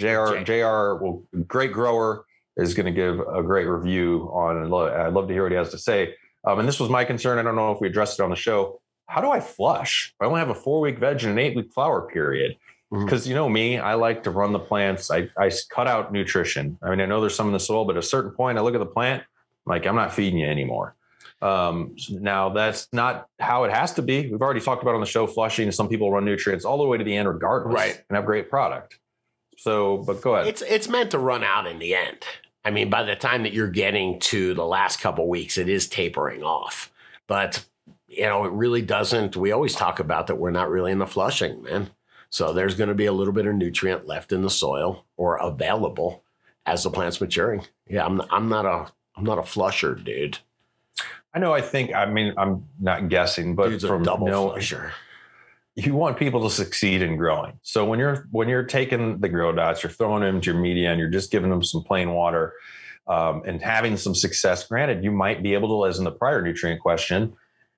JR. JR will great grower is going to give a great review on. and I'd love to hear what he has to say. Um, and this was my concern. I don't know if we addressed it on the show. How do I flush? I only have a four week veg and an eight week flower period. Because you know me, I like to run the plants. I cut out nutrition. I mean, I know there's some in the soil, but at a certain point, I look at the plant, like I'm not feeding you anymore. Um, now that's not how it has to be. We've already talked about on the show flushing. Some people run nutrients all the way to the end, regardless, Right. and have great product. So, but go ahead. It's it's meant to run out in the end. I mean, by the time that you're getting to the last couple weeks, it is tapering off. But you know, it really doesn't. We always talk about that we're not really in the flushing, man. So there's going to be a little bit of nutrient left in the soil or available as the plant's maturing. Yeah, I'm I'm not a I'm not a flusher, dude. I know. I think. I mean, I'm not guessing, but Dude's a from double no, flusher. You want people to succeed in growing. So when you're when you're taking the grow dots, you're throwing them into your media, and you're just giving them some plain water, um, and having some success. Granted, you might be able to, as in the prior nutrient question,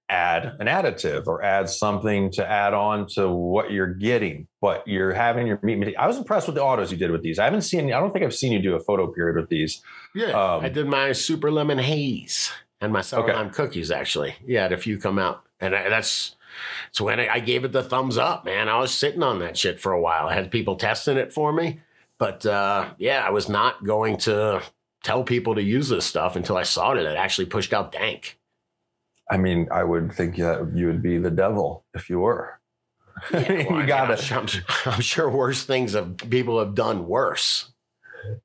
add an additive or add something to add on to what you're getting. But you're having your meat. I was impressed with the autos you did with these. I haven't seen. I don't think I've seen you do a photo period with these. Yeah, Um, I did my super lemon haze and my sour Okay. lime cookies. Actually, yeah, I had a few come out, and I, that's so when I, I gave it the thumbs up, man. I was sitting on that shit for a while. I had people testing it for me, but uh, yeah, I was not going to tell people to use this stuff until I saw that it actually pushed out dank. I mean, I would think that you would be the devil if you were. Yeah, well, you got I'm it. I'm, I'm sure worse things have people have done worse.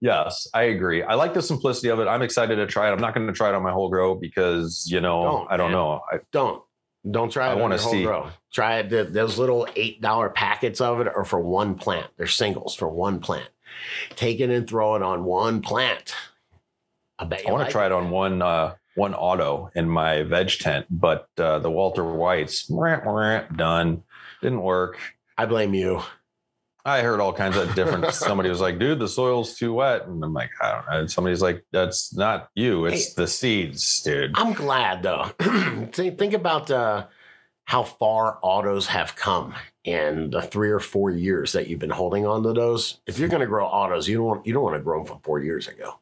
Yes, I agree. I like the simplicity of it. I'm excited to try it. I'm not going to try it on my whole grow because you know Don't, I don't man. know. I, Don't. Don't try it I wanna whole see. grow. Try it. th- Those little eight dollar packets of it are for one plant. They're singles for one plant. Take it and throw it on one plant. I bet I want like to try it on one uh, one auto in my veg tent, but uh, the Walter Whites mwah, mwah, done didn't work. I blame you. I heard all kinds of different. somebody was like, "Dude, the soil's too wet," and I'm like, "I don't know." And somebody's like, "That's not you. It's Hey. the seeds, dude." I'm glad though. think, think about uh, how far autos have come in the three or four years that you've been holding on to those. If you're going to grow autos, you don't want you don't want to grow them from four years ago.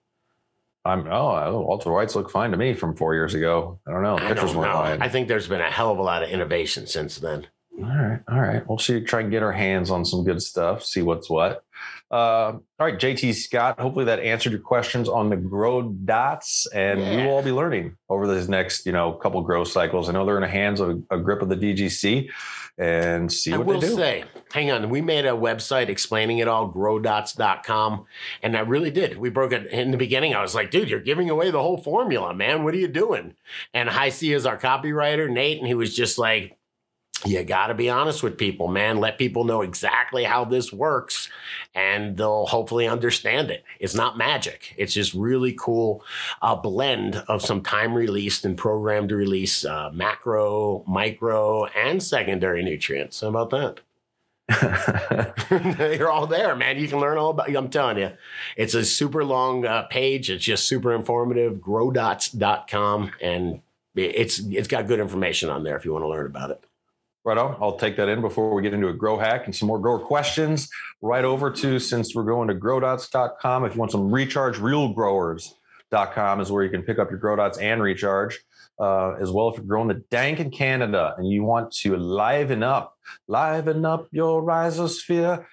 I'm oh, Walter Whites look fine to me from four years ago. I don't know. I Pictures weren't lying. I think there's been a hell of a lot of innovation since then. All right, all right. We'll see. Try and get our hands on some good stuff. See what's what. Uh, all right, JT Scott. Hopefully that answered your questions on the grow dots, and we Yeah. will all be learning over these next, you know, couple grow cycles. I know they're in the hands of a grip of the DGC, and see I what will they do. say, hang on, we made a website explaining it all, growdots.com. And I really did. We broke it in the beginning. I was like, dude, you're giving away the whole formula, man. What are you doing? And High C is our copywriter, Nate, and he was just like, you got to be honest with people, man. Let people know exactly how this works and they'll hopefully understand it. It's not magic. It's just really cool uh, blend of some time released and programmed release uh, macro, micro, and secondary nutrients. How about that? You're all there, man. You can learn all about. I'm telling you, it's a super long uh, page. It's just super informative. Growdots.com, and it's it's got good information on there if you want to learn about it. Right on. I'll take that in before we get into a grow hack and some more grower questions. Right over to since we're going to growdots.com. If you want some recharge, realgrowers.com is where you can pick up your grow dots and recharge. Uh, as well, if you're growing the dank in Canada and you want to liven up, liven up your rhizosphere,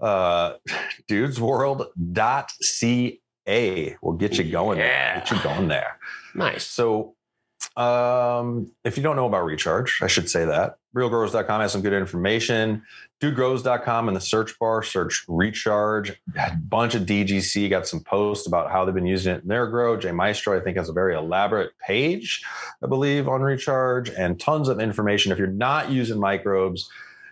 uh, dudesworld.ca will get you going Yeah. there. Get you going there. Nice. So, um, if you don't know about Recharge, I should say that realgrowers.com has some good information. Dudegrows.com in the search bar, search Recharge. A bunch of DGC got some posts about how they've been using it in their grow. Jay Maestro, I think, has a very elaborate page, I believe, on Recharge and tons of information. If you're not using microbes,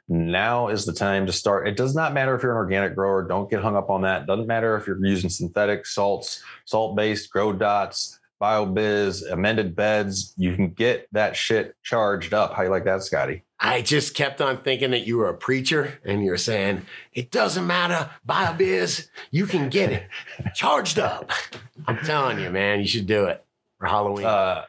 now is the time to start. It does not matter if you're an organic grower. Don't get hung up on that. Doesn't matter if you're using synthetic salts, salt-based grow dots, BioBizz, amended beds. You can get that shit charged up. How you like that, Scotty? I just kept on thinking that you were a preacher and you're saying, it doesn't matter, buy a biz, you can get it charged up. I'm telling you, man, you should do it for Halloween. Uh,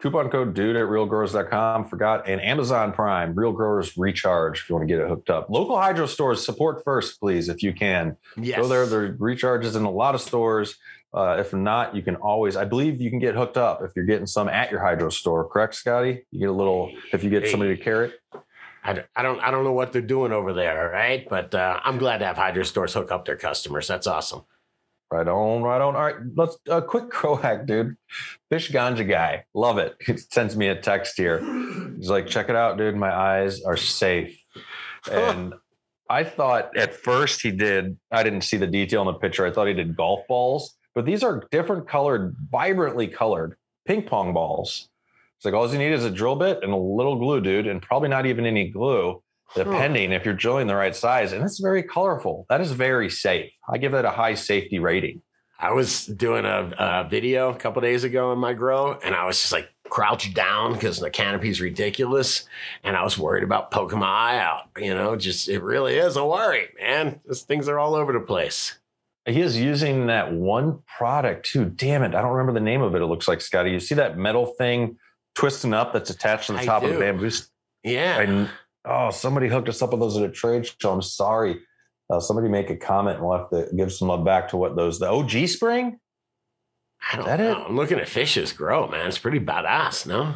coupon code dude at realgrowers.com. Forgot and Amazon Prime, Real Growers Recharge if you want to get it hooked up. Local hydro stores support first, please, if you can. yes. Go there. There are recharges in a lot of stores. Uh, if not, you can always, I believe you can get hooked up if you're getting some at your hydro store, correct, Scotty? You get a little, if you get somebody to carry it. I, don't- I don't I don't know what they're doing over there, right? But uh, I'm glad to have hydro stores hook up their customers. That's awesome. Right on, right on. All right, let's a uh, quick grow hack, dude. Fish ganja guy, love it. He sends me a text here. He's like, check it out, dude. My eyes are safe. And I thought at first he did. I didn't see the detail in the picture. I thought he did golf balls, but these are different colored, vibrantly colored ping pong balls. It's like all you need is a drill bit and a little glue, dude, and probably not even any glue, depending if you're drilling the right size. And it's very colorful. That is very safe. I give that a high safety rating. I was doing a, a video a couple days ago in my grow, and I was just like crouched down because the canopy's ridiculous, and I was worried about poking my eye out. You know, just it really is a worry, man. Just things are all over the place. He is using that one product too. Damn it. I don't remember the name of it. It looks like Scotty. You see that metal thing twisting up that's attached to the top of the bamboo? Yeah, And oh, somebody hooked us up with those at a trade show. I'm sorry. Uh, somebody make a comment and we'll have to give some love back to what those, the OG spring? I don't that know. it? I'm looking at fishes grow, man. It's pretty badass, no?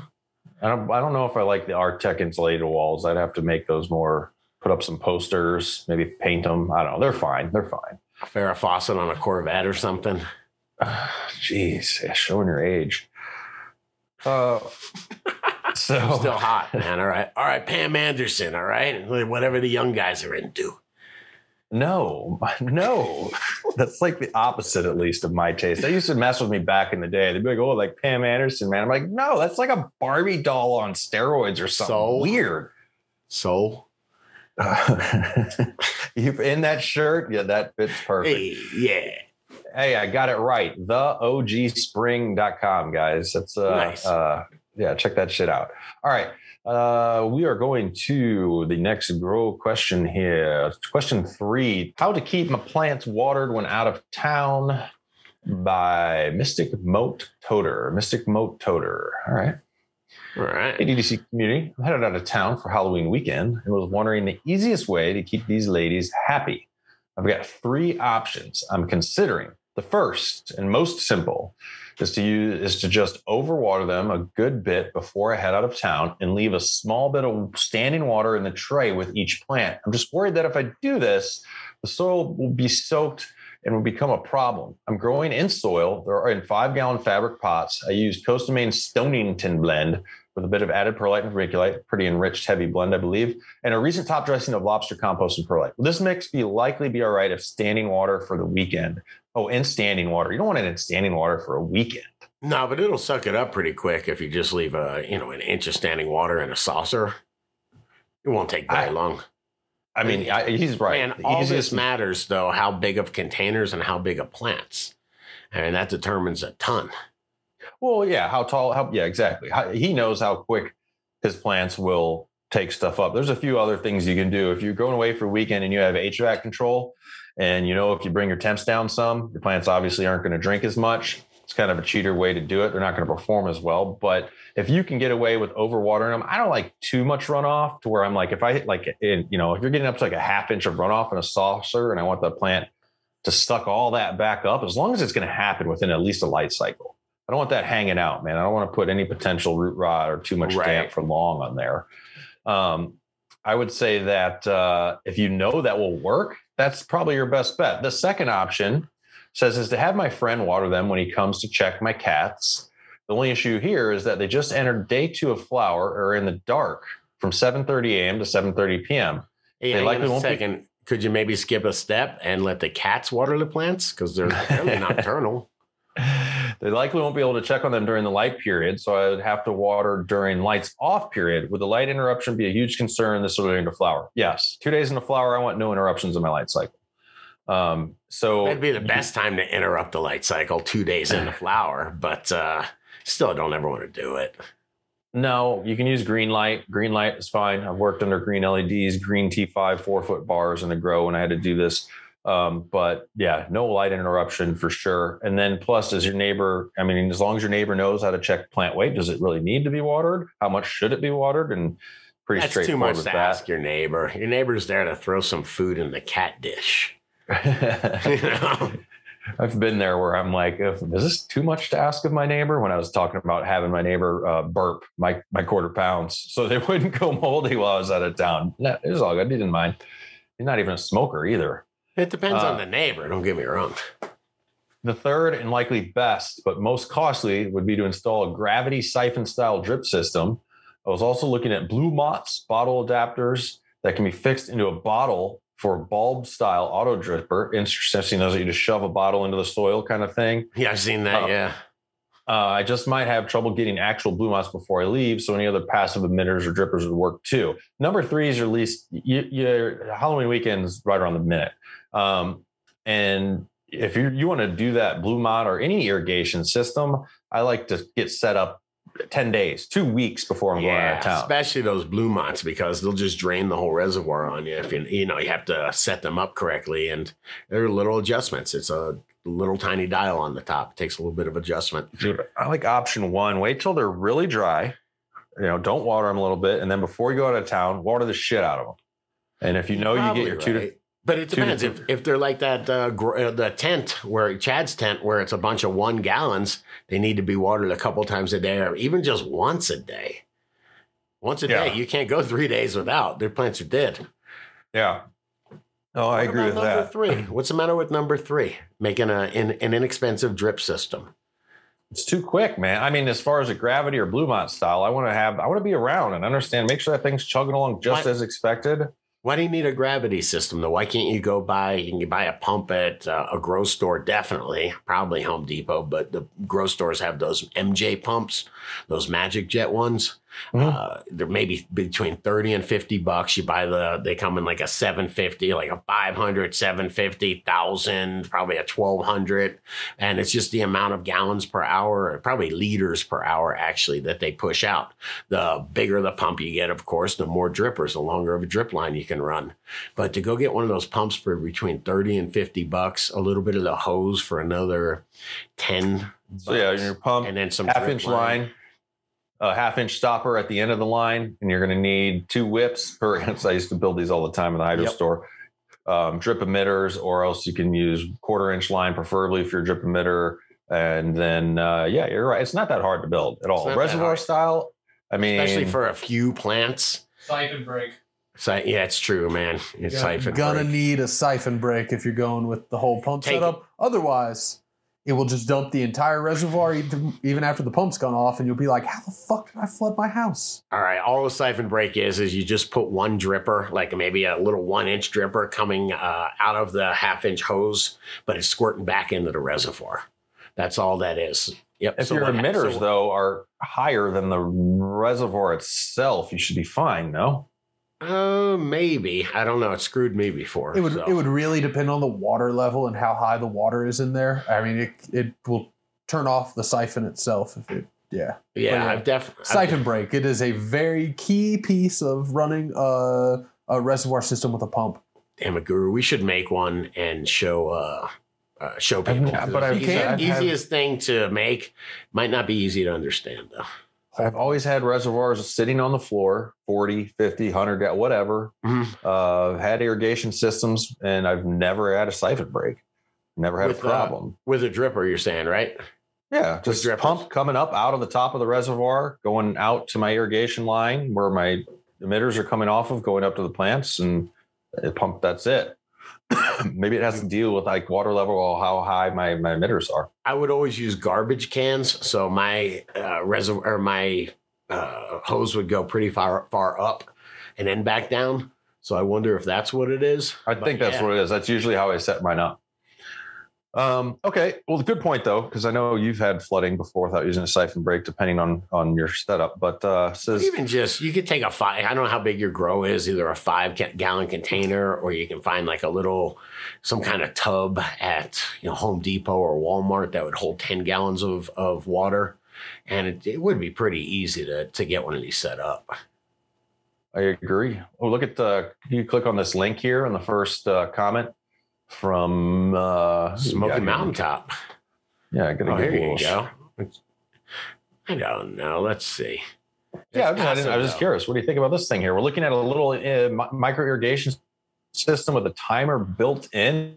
I don't, I don't know if I like the Artec insulated walls. I'd have to make those more, put up some posters, maybe paint them. I don't know. They're fine. They're fine. Farrah Fawcett on a Corvette or something. Jeez, yeah, showing your age. Uh, so Still hot, man. All right. All right, Pam Anderson, all right? Whatever the young guys are into. No, no, that's like the opposite, at least, of my taste. They used to mess with me back in the day. They'd be like, "Oh, like Pam Anderson, man." I'm like, "No, that's like a Barbie doll on steroids or something So? weird." So, you in that shirt? Yeah, that fits perfect. hey, yeah. Hey, I got it right. TheOGSpring.com, guys. That's uh, Nice. uh yeah, check that shit out. All right. Uh, we are going to the next grow question here. Question three How to keep my plants watered when out of town by Mystic Moat Toter. Mystic Moat Toter. All right. Right. Hey, DGC community. I'm headed out of town for Halloween weekend and was wondering the easiest way to keep these ladies happy. I've got three options I'm considering. The first and most simple is to use is to just overwater them a good bit before I head out of town and leave a small bit of standing water in the tray with each plant. I'm just worried that if I do this, the soil will be soaked and will become a problem. I'm growing in soil. There are in five gallon fabric pots. I use Coast of Maine Stonington blend with a bit of added perlite and vermiculite, pretty enriched heavy blend, I believe, and a recent top dressing of lobster compost and perlite. Will this mix be likely be all right if standing water for the weekend? Oh, in standing water. You don't want it in standing water for a weekend. No, but it'll suck it up pretty quick if you just leave a, you know, an inch of standing water in a saucer. It won't take very I- long. I mean, I, he's right. And all this matters, though, how big of containers and how big of plants. I mean, that determines a ton. Well, yeah, how tall? How yeah, exactly. How, he knows how quick his plants will take stuff up. There's a few other things you can do if you're going away for a weekend and you have HVAC control, and you know if you bring your temps down some, your plants obviously aren't going to drink as much. It's kind of a cheater way to do it. They're not going to perform as well. But if you can get away with overwatering them, I don't like too much runoff to where I'm like, if I like, in, you know, if you're getting up to like a half inch of runoff in a saucer, and I want the plant to suck all that back up, as long as it's going to happen within at least a light cycle. I don't want that hanging out, man. I don't want to put any potential root rot or too much Right. damp for long on there. Um, I would say that uh, if you know that will work, that's probably your best bet. The second option says is to have my friend water them when he comes to check my cats. The only issue here is that they just entered day two of flower or in the dark from 7:30 a.m. to 7:30 p.m. Hey, They likely won't be- second. Could you maybe skip a step and let the cats water the plants? Because they're fairly nocturnal. They likely won't be able to check on them during the light period, so I would have to water during lights off period. Would the light interruption be a huge concern this will into flower? Yes. Two days into flower, I want no interruptions in my light cycle. Um, so That'd be the best time to interrupt the light cycle two days into flower, but uh, still, I don't ever want to do it. No, you can use green light. Green light is fine. I've worked under green LEDs, green T5 four foot bars in the grow when I had to do this. Um, but yeah, no light interruption for sure. And then plus, does your neighbor, I mean, as long as your neighbor knows how to check plant weight, does it really need to be watered? How much should it be watered? And pretty That's too straightforward much with to that. ask your neighbor. Your neighbor's there to throw some food in the cat dish. You know? I've been there where I'm like, if, is this too much to ask of my neighbor? When I was talking about having my neighbor uh, burp my my quarter pounds so they wouldn't go moldy while I was out of town. No, it was all good. He didn't mind. He's not even a smoker either. It depends Uh, on the neighbor. Don't get me wrong. The third and likely best, but most costly, would be to install a gravity siphon style drip system. I was also looking at Blumat's bottle adapters that can be fixed into a bottle for a bulb style auto dripper. Interesting, those that you just shove a bottle into the soil kind of thing. Yeah, I've seen that. uh, yeah. Uh, I just might have trouble getting actual Blumats before I leave, so any other passive emitters or drippers would work too. Number three is your least. You, your Halloween weekend is right around the minute, um, and if you you want to do that Blumat or any irrigation system, I like to get set up ten days, two weeks before I'm going out of town. especially those Blumats because they'll just drain the whole reservoir on you if you you know you have to set them up correctly and there are little adjustments. It's a little tiny dial on the top. It takes a little bit of adjustment. Dude, I like option one. Wait till they're really dry. You know, don't water them a little bit, and then before you go out of town, water the shit out of them. And if you know you get your two to right. But it depends if, if they're like that uh, gr- uh, the tent where Chad's tent where it's a bunch of one gallons. They need to be watered a couple times a day or even just once a day. Once a Yeah. day, you can't go three days without. Their plants are dead. Yeah. Oh, I agree with number that. Three. What's the matter with number three? Making a, an, an inexpensive drip system. It's too quick, man. I mean, as far as a gravity or Blumat style, I want to have, I want to be around and understand, make sure that thing's chugging along just Why- as expected. Why do you need a gravity system though? Why can't you go buy? You can buy a pump at uh, a grow store, definitely, probably Home Depot, but the grow stores have those MJ pumps, those Magic Jet ones. Mhm. Uh, they're maybe between 30 and 50 bucks. You buy the, they come in like a 750, like a 500, 750, 1000, probably a 1200. And it's just the amount of gallons per hour, probably liters per hour actually, that they push out. The bigger the pump you get, of course, the more drippers, the longer of a drip line you can run. But to go get one of those pumps for between 30 and 50 bucks, a little bit of the hose for another 10 So yeah, your pump, and then some half inch line, a half inch stopper at the end of the line, and you're going to need two whips per. I used to build these all the time in the hydro Yep. store. Um, drip emitters, or else you can use quarter inch line, preferably if you're a drip emitter. And then, uh, yeah, you're right. It's not that hard to build at all. Reservoir style. I mean, especially for a few plants. Siphon break. So yeah, it's true, man. It's You're siphon. gonna break. need a siphon break if you're going with the whole pump Take setup. Otherwise, it will just dump the entire reservoir even, even after the pump's gone off, and you'll be like, "How the fuck did I flood my house?" All right, all a siphon break is is you just put one dripper, like maybe a little one inch dripper coming uh, out of the half inch hose, but it's squirting back into the reservoir. That's all that is. Yep. if So your what- emitters so- though are higher than the reservoir itself, you should be fine. No. Uh, maybe. I don't know. It screwed me before. It would so. it would really depend on the water level and how high the water is in there. I mean, it it will turn off the siphon itself if it yeah. Yeah, But, uh, I've definitely Siphon break. It is a very key piece of running a, a reservoir system with a pump. Damn it, Guru. We should make one and show uh, uh show people. yeah, It's but the I've- easy- I've easiest thing to make might not be easy to understand though. I've always had reservoirs sitting on the floor, 40, 50, 100, ga- whatever. Mhm. Uh, had irrigation systems, and I've never had a siphon break. Never had With, a uh, problem. With a dripper, you're saying, right? yeah, just pump coming up out of the top of the reservoir, going out to my irrigation line where my emitters are coming off of, going up to the plants, and it pump. That's it. Maybe it has to deal with like water level or how high my, my emitters are. I would always use garbage cans, so my uh, reservoir or my uh, hose would go pretty far far up and then back down. So I wonder if that's what it is. I But think that's yeah. what it is. That's usually how I set mine up. Um, okay. Well, good point though, because I know you've had flooding before without using a siphon break, depending on on your setup. But uh, says Even just you could take a five. I don't know how big your grow is, either a five gallon container, or you can find like a little, some kind of tub at you know Home Depot or Walmart that would hold ten gallons of of water, and it, it would be pretty easy to to get one of these set up. I agree. Oh, look at the. You click on this link here on the first uh, comment from uh, Smoky yeah, Mountaintop. Yeah, I gotta Oh, here you go. I don't know. Let's see. Yeah, I, It's I, didn't- I was just curious. What do you think about this thing here? We're looking at a little uh, micro irrigation system with a timer built in.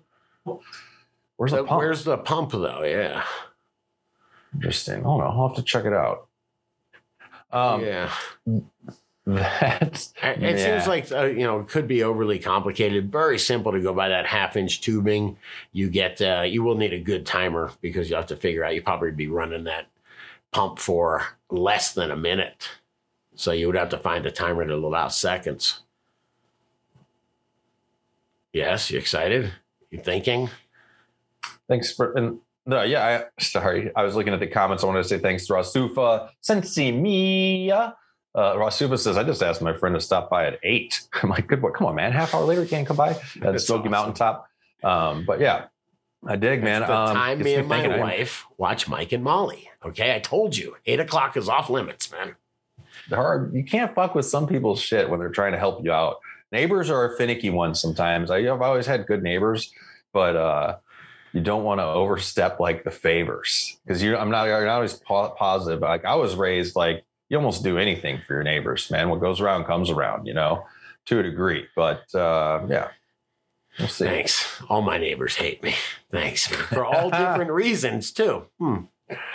Where's the So pump? Where's the pump though? Yeah. Interesting. Oh no, I'll have to check it out. Um, yeah. That's It it yeah. seems like uh, you know it could be overly complicated. Very simple to go by that half inch tubing. You get uh, you will need a good timer because you'll have to figure out you probably be running that pump for less than a minute. So you would have to find a timer to allow seconds. Yes, you excited? You thinking? Thanks for and no, yeah. I, sorry, I was looking at the comments. I wanted to say thanks to Rasufa Sensi Mia. Uh, says, "I just asked my friend to stop by at eight. I'm like, "Good boy, come on, man. Half hour later, you can't come by." At That's Smoky awesome. Mountaintop. Um, but yeah, I dig, man. the um, time me and my thinking, I- wife watch Mike and Molly. Okay, I told you, eight o'clock is off limits, man. hard. You can't fuck with some people's shit when they're trying to help you out. Neighbors are a finicky one sometimes. I, I've always had good neighbors, but uh, you don't want to overstep like the favors because you. I'm not. You're not always po- positive. Like I was raised like you almost do anything for your neighbors, man. What goes around comes around, you know, to a degree. But uh, yeah, we'll see. Thanks. All my neighbors hate me. Thanks for all different reasons too. Hmm.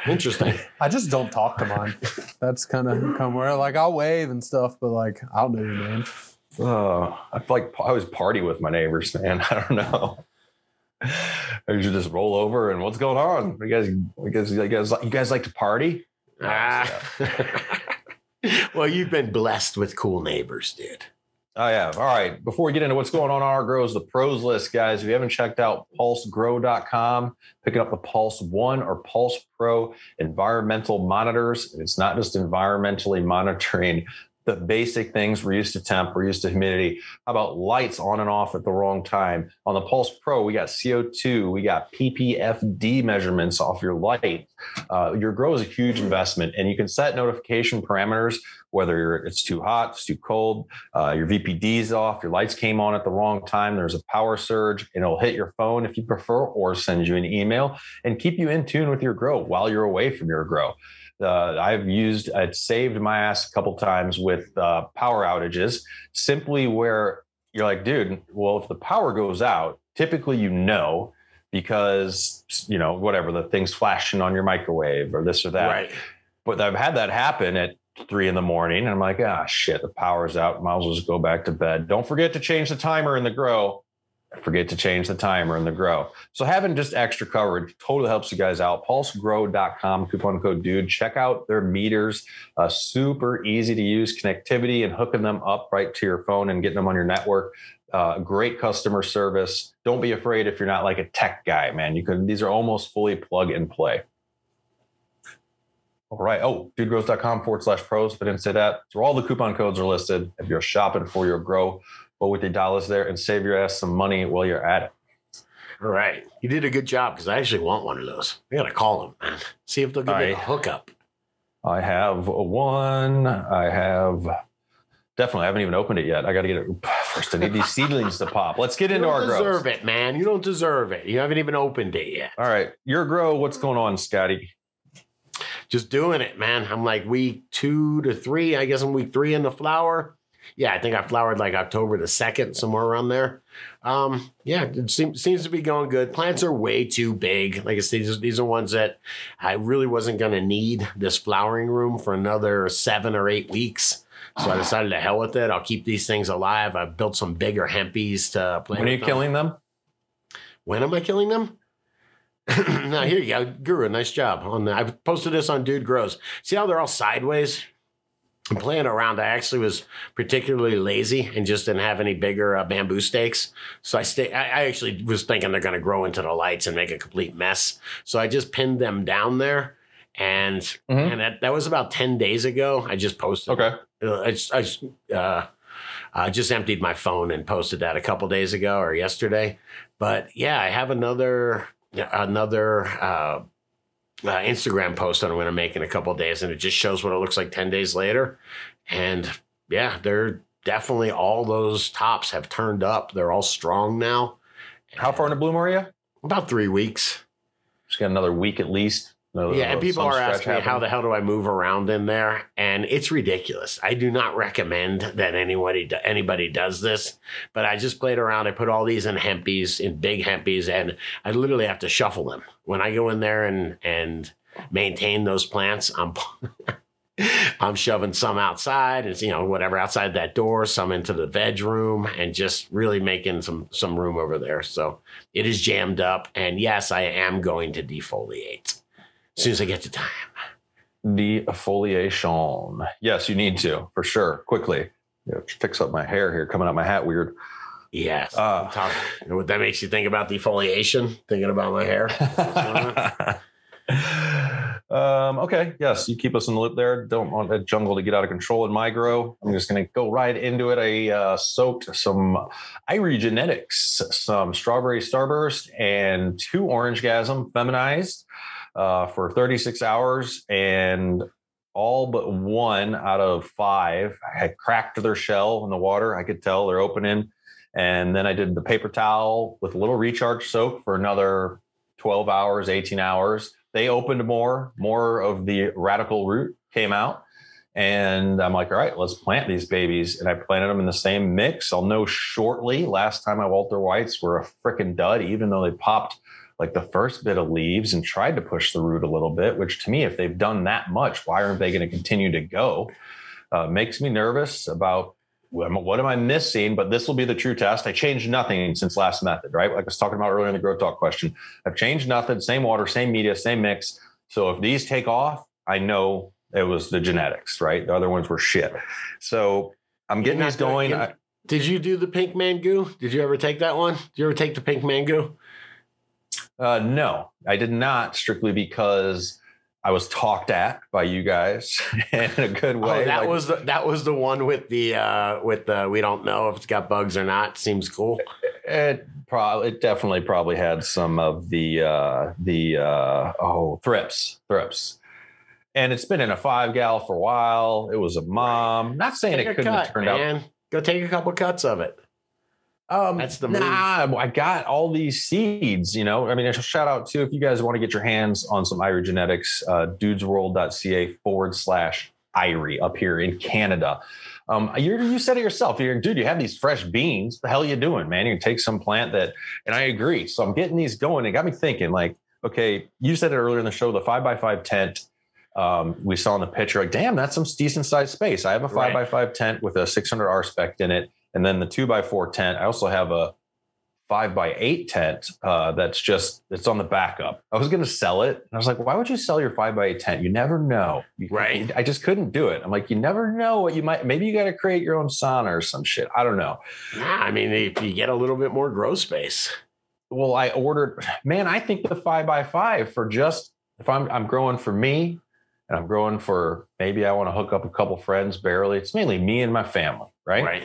Interesting. I just don't talk to mine. That's kind of come where like I'll wave and stuff, but like I don't know your name. Oh, I feel like I always party with my neighbors, man. I don't know. I usually just roll over and what's going on? You guys, you guys, you guys, you guys like to party? Ah. well, you've been blessed with cool neighbors, dude. Oh yeah. All right. Before we get into what's going on on our grows, the pros list, guys. If you haven't checked out pulsegrow.com, picking up the Pulse One or Pulse Pro environmental monitors. And It's not just environmentally monitoring the basic things. We're used to temp, we're used to humidity. How about lights on and off at the wrong time? On the Pulse Pro, we got CO2, we got PPFD measurements off your light. Uh, your grow is a huge investment, and you can set notification parameters whether it's too hot, it's too cold, uh, your VPD's off, your lights came on at the wrong time, there's a power surge, and it'll hit your phone if you prefer, or send you an email and keep you in tune with your grow while you're away from your grow. Uh, I've used, it saved my ass a couple times with uh, power outages, simply where you're like, dude, well, if the power goes out, typically you know because, you know, whatever, the thing's flashing on your microwave or this or that Right. but I've had that happen at three in the morning. And I'm like, ah, shit, the power's out. Might as well just go back to bed. Don't forget to change the timer in the grow. Forget to change the timer in the grow. So having just extra coverage totally helps you guys out. Pulsegrow.com, coupon code dude. Check out their meters. Uh, super easy to use connectivity and hooking them up right to your phone and getting them on your network. Uh, great customer service. Don't be afraid if you're not like a tech guy, man. You can these are almost fully plug and play. All right. Oh, dudegrows.com forward slash pros. If I didn't say that, so all the coupon codes are listed. If you're shopping for your grow, go with your dollars there and save your ass some money while you're at it. All right. You did a good job because I actually want one of those. I got to call them, man. See if they'll give me a hookup. I have one. I have definitely. I haven't even opened it yet. I got to get it first. I need these seedlings to pop. Let's get You into don't our deserve grows. it, man. You don't deserve it. You haven't even opened it yet. All right, your grow. What's going on, Scotty? Just doing it, man. I'm like week two to three. I guess I'm week three in the flower. Yeah, I think I flowered like October the second, somewhere around there. Um, yeah, it seems seems to be going good. Plants are way too big. Like I said, these, these are ones that I really wasn't going to need this flowering room for another seven or eight weeks. So I decided to hell with it. I'll keep these things alive. I built some bigger hempies to play. When are you them. killing them? When am I killing them? now here you go, Guru. Nice job on. that. I posted this on Dude Grows. See how they're all sideways? I'm playing around. I actually was particularly lazy and just didn't have any bigger uh, bamboo stakes. So I stay. I, I actually was thinking they're going to grow into the lights and make a complete mess. So I just pinned them down there, and Mhm. and that, that was about ten days ago. I just posted. Okay. Uh, I just, I just, uh, I just emptied my phone and posted that a couple days ago or yesterday. But yeah, I have another another uh, uh, Instagram post that I'm going to make in a couple days, and it just shows what it looks like ten days later. And yeah, they're definitely all those tops have turned up. They're all strong now. How far into bloom are you? About three weeks. Just got another week at least. Another- Yeah, and people are asking me how the hell do I move around in there, and it's ridiculous. I do not recommend that anybody anybody does this, but I just played around. I put all these in hempies, in big hempies, and I literally have to shuffle them when I go in there and and maintain those plants. I'm I'm shoving some outside, and you know whatever outside that door, some into the veg room, and just really making some some room over there. So it is jammed up, and yes, I am going to defoliate as soon as I get the time. defoliation. Yes, you need to for sure. Quickly. Yeah, fix up my hair here, coming out my hat weird. Yes. Uh, Talk- what that makes you think about defoliation? Thinking about my hair? um, okay. Yes, you keep us in the loop there. Don't want that jungle to get out of control in my grow. I'm just going to go right into it. I uh, soaked some Irie genetics, some strawberry starburst, and two orange gasm feminized uh, for 36 hours. And all but one out of five had cracked their shell in the water. I could tell they're opening. And then I did the paper towel with a little recharge soak for another 12 hours, 18 hours. They opened more, more of the radicle root came out. And I'm like, all right, let's plant these babies. And I planted them in the same mix. I'll know shortly. Last time my Walter Whites were a freaking dud, even though they popped like the first bit of leaves and tried to push the root a little bit, which to me, if they've done that much, why aren't they going to continue to go? Uh, makes me nervous about what am I missing? But this will be the true test. I changed nothing since last method, right? Like I was talking about earlier in the growth talk question. I've changed nothing, same water, same media, same mix. So if these take off, I know it was the genetics, right? The other ones were shit. So I'm getting these going. I, Did you do the pink mango? Did you ever take that one? Did you ever take the pink mango? Uh, no, I did not strictly because I was talked at by you guys in a good way. Oh, that Like, was the, that was the one with the uh, with the we don't know if it's got bugs or not. Seems cool. it probably it definitely probably had some of the uh the uh oh thrips thrips and it's been in a five gal for a while it was a mom not saying Take it couldn't cut, have turned out. Go take a couple cuts of it. Um That's the move. nah i got all these seeds you know i mean a shout out too if you guys want to get your hands on some irie genetics uh dudesworld.ca forward slash irie up here in canada um, you you said it yourself. You're, dude, you have these fresh beans. The hell are you doing, man? You can take some plant that, and I agree. So I'm getting these going. It got me thinking, like, okay, you said it earlier in the show, the five by five tent. Um, we saw in the picture, like, damn, that's some decent sized space. I have a five by five tent with a 600 R spec in it, and then the two by four tent. I also have a five by eight tent uh, that's just it's on the backup. I was going to sell it, and I was like, why would you sell your five by eight tent? You never know, You- Right. I just couldn't do it. I'm like, you never know what you might. Maybe you got to create your own sauna or some shit. I don't know. Nah, I mean, if you get a little bit more grow space, Well, I ordered. Man, I think the five by five for just if I'm I'm growing for me and I'm growing for maybe I want to hook up a couple friends barely. It's mainly me and my family, right? Right.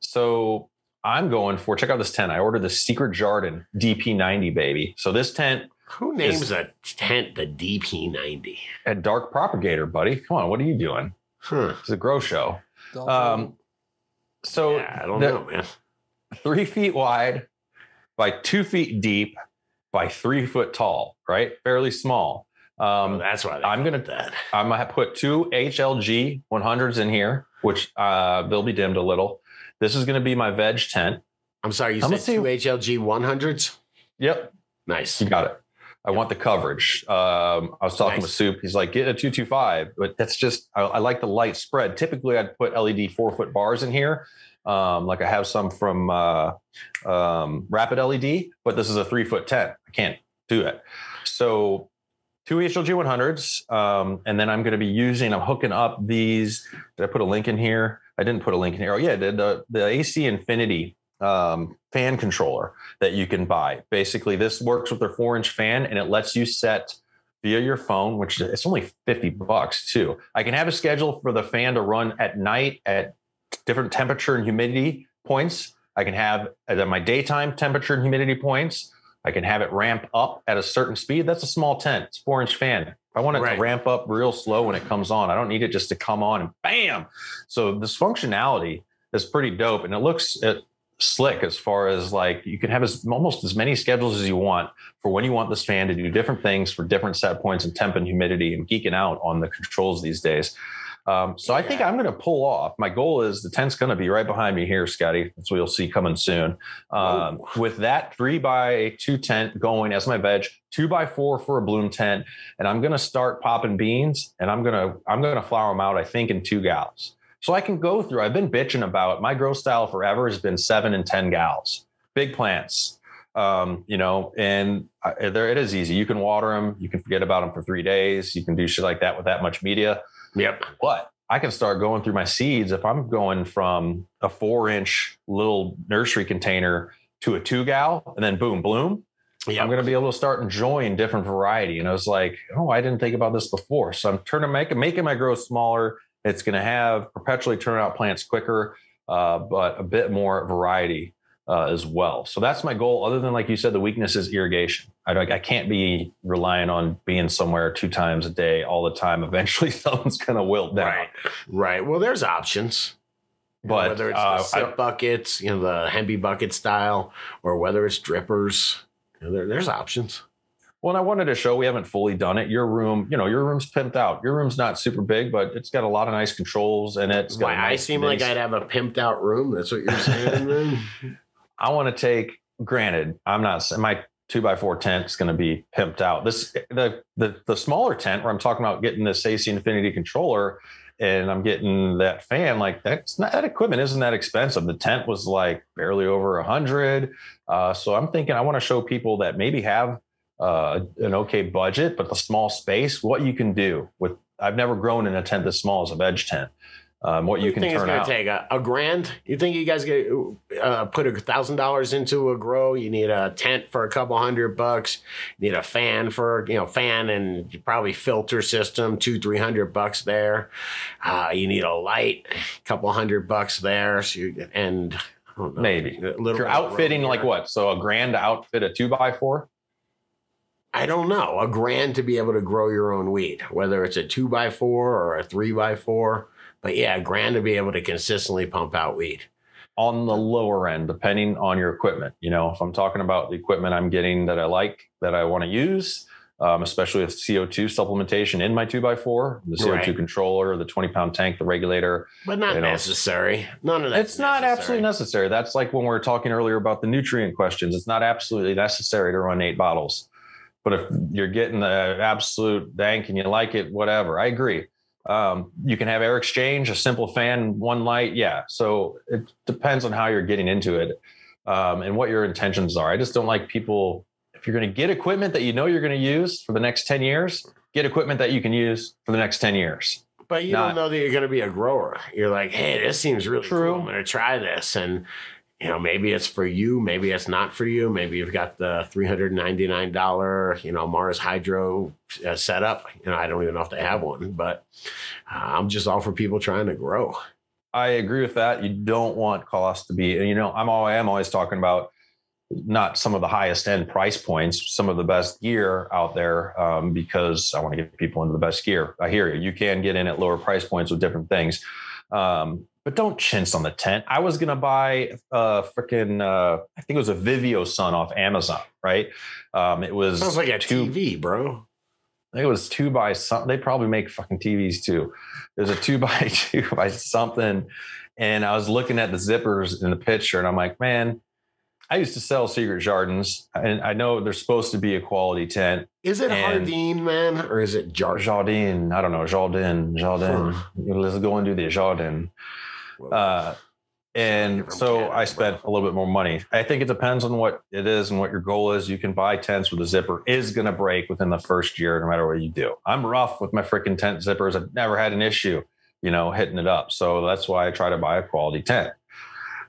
So I'm going for check out this tent. I ordered the Secret Garden DP90 baby. So this tent Who names a tent the DP90? at Dark Propagator, buddy. Come on, what are you doing? Huh. It's a grow show. Um, so yeah, I don't the- know, man. three feet wide by two feet deep by three foot tall, right? Fairly small. Oh, Um, that's why I'm gonna- it that. I'm gonna put two HLG 100s in here, which uh, they'll be dimmed a little. This is gonna be my veg tent. I'm sorry, you I'm said two HLG 100s? Yep, Nice. you got it. I want the coverage. Um, I was talking Nice. with Soup. He's like, get a 225, but that's just, I, I like the light spread. Typically, I'd put LED four foot bars in here. Um, like I have some from uh, um, Rapid LED, but this is a three foot tent. I can't do it. So, two HLG 100s. Um, and then I'm going to be using, I'm hooking up these. Did I put a link in here? I didn't put a link in here. Oh, yeah, the, the, the AC Infinity um, fan controller that you can buy. Basically, this works with their four inch fan and it lets you set via your phone, which it's only 50 bucks too. I can have a schedule for the fan to run at night at different temperature and humidity points. I can have at my daytime temperature and humidity points. I can have it ramp up at a certain speed. That's a small tent. It's four inch fan. I want it Right. to ramp up real slow when it comes on, I don't need it just to come on and bam. So this functionality is pretty dope and it looks slick as far as like you can have as almost as many schedules as you want for when you want this fan to do different things for different set points and temp and humidity and geeking out on the controls these days. Um, so I think I'm going to pull off. My goal is the tent's going to be right behind me here, Scotty. That's what you'll see coming soon. Um, with that three by two tent going as my veg, two by four for a bloom tent, and I'm going to start popping beans, and I'm going to I'm going to flower them out. I think in two gals. So I can go through. I've been bitching about my grow style forever has been seven and ten gals, big plants. Um, you know, and I, there it is easy. You can water them. You can forget about them for three days. You can do shit like that with that much media. Yep. But I can start going through my seeds if I'm going from a four inch little nursery container to a two gal and then boom, bloom. Yep. I'm going to be able to start enjoying different variety. And I was like, oh, I didn't think about this before. So I'm turning, making, making my growth smaller. It's going to have perpetually turn out plants quicker, uh, but a bit more variety uh, as well. So that's my goal. Other than, like you said, the weakness is irrigation. I, don't- I can't be relying on being somewhere two times a day all the time. Eventually, something's going to wilt down. Right. Right. Well, there's options. You know, But whether it's uh, the I- buckets, you know, the Hempy bucket style, or whether it's drippers, you know, there, there's options. Well, and I wanted to show we haven't fully done it. Your room, you know, your room's pimped out. Your room's not super big, but it's got a lot of nice controls in it. It's got Why a I nice seem like. I'd have a pimped out room. That's what you're saying. I want to take. Granted, I'm not. My two by four tent is going to be pimped out. This the the the smaller tent where I'm talking about getting this AC Infinity controller, and I'm getting that fan. Like that's not, that equipment isn't that expensive. The tent was like barely over a hundred. Uh, so I'm thinking I want to show people that maybe have uh, an okay budget, but the small space, what you can do with. I've never grown in a tent this small as a veg tent. Um, what you can think it's turn gonna out. take a, a grand? You think you guys get uh, put a thousand dollars into a grow? You need a tent for a couple hundred bucks. You need a fan for you know fan and probably filter system two three hundred bucks there. Uh, you need a light, a couple hundred bucks there. So you, and I don't know, Maybe. a little If you're outfitting like what? So a grand to outfit a two by four. I don't know, a grand to be able to grow your own weed, whether it's a two by four or a three by four. But yeah, grand to be able to consistently pump out weed. on the lower end, depending on your equipment. You know, if I'm talking about the equipment I'm getting that I like, that I want to use, um, especially with CO2 supplementation in my two by four, the CO2 Right. controller, the 20 pound tank, the regulator. But not You know, necessary. None of that. It's not absolutely necessary. That's like when we were talking earlier about the nutrient questions. It's not absolutely necessary to run eight bottles. But if you're getting the absolute dank and you like it, whatever, I agree. Um, you can have air exchange, a simple fan, one light. Yeah. So it depends on how you're getting into it um, and what your intentions are. I just don't like people, if you're going to get equipment that you know you're going to use for the next 10 years, get equipment that you can use for the next 10 years. But you not- don't know that you're going to be a grower. You're like, hey, this seems really True. cool. I'm going to try this. And you know, maybe it's for you, maybe it's not for you. Maybe you've got the $399, you know, Mars Hydro uh, setup. You know, I don't even know if they have one, but uh, I'm just all for people trying to grow. I agree with that. You don't want cost to be, you know, I'm all I am always talking about not some of the highest end price points, some of the best gear out there, um, because I want to get people into the best gear. I hear you. You can get in at lower price points with different things. Um, but don't chintz on the tent. I was gonna buy a freaking uh, I think it was a VIVOSUN off Amazon, right? Um, it was sounds like a two, TV, bro. I think it was two by something. They probably make fucking TVs too. There's a two by two by something, and I was looking at the zippers in the picture, and I'm like, man, I used to sell Secret Jardins, and I know there's supposed to be a quality tent. Is it Hardin, man, or is it Jardin? Jardin, I don't know, Jardin, Jardin. Let's go and do the Jardin. Uh, and so I spent a little bit more money. I think it depends on what it is and what your goal is. You can buy tents with a zipper is going to break within the first year, no matter what you do. I'm rough with my freaking tent zippers. I've never had an issue, you know, hitting it up. So that's why I try to buy a quality tent.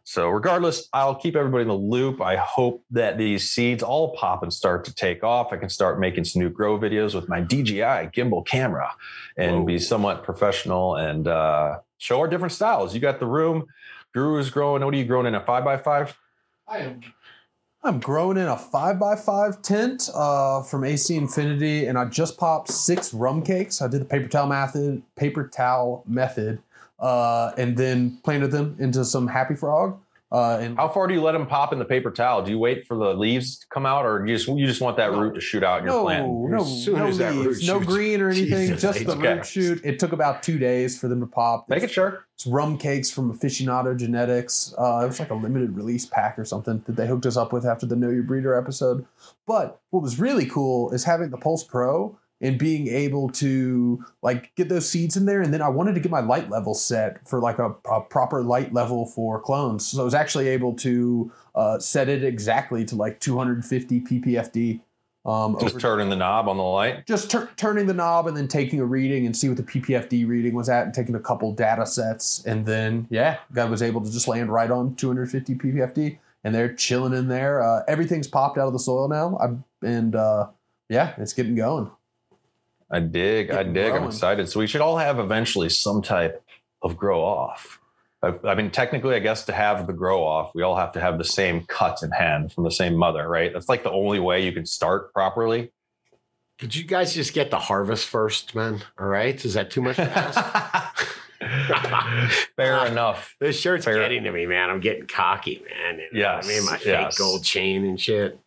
So regardless, I'll keep everybody in the loop. I hope that these seeds all pop and start to take off. I can start making some new grow videos with my DJI gimbal camera and Whoa. be somewhat professional and uh, show our different styles. You got the room. Guru is growing. What are you growing in a five by five? I am. I'm growing in a five by five tent uh, from AC Infinity, and I just popped six rum cakes. I did the paper towel method, paper towel method, uh, and then planted them into some Happy Frog. Uh, and How far do you let them pop in the paper towel? Do you wait for the leaves to come out, or you just you just want that No. root to shoot out in your no, plant? no, As soon no as that root leaves, no green or anything, Jesus just the H. root shoot. It took about two days for them to pop. Make it sure. It's rum cakes from Aficionado Genetics. Uh, it was like a limited release pack or something that they hooked us up with after the Know Your Breeder episode. But what was really cool is having the Pulse Pro and being able to like get those seeds in there. And then I wanted to get my light level set for like a, a proper light level for clones. So I was actually able to uh, set it exactly to like 250 ppfd. Um, Just over- turning the knob on the light. just tur- turning the knob and then taking a reading and see what the PPFD reading was at and taking a couple data sets and then yeah, guy was able to just land right on 250 PPFD and they're chilling in there. Uh, everything's popped out of the soil now, I'm, and uh, yeah, it's getting going. I dig. I dig. I'm excited. So we should all have eventually some type of grow off. I, I mean, technically, I guess to have the grow off, we all have to have the same cut in hand from the same mother, right? That's like the only way you can start properly. Could you guys just get the harvest first, man? All right. Is that too much to ask? Fair enough. this shirt's Fair. getting to me, man. I'm getting cocky, man. You know what I mean, my fake yes. gold chain and shit.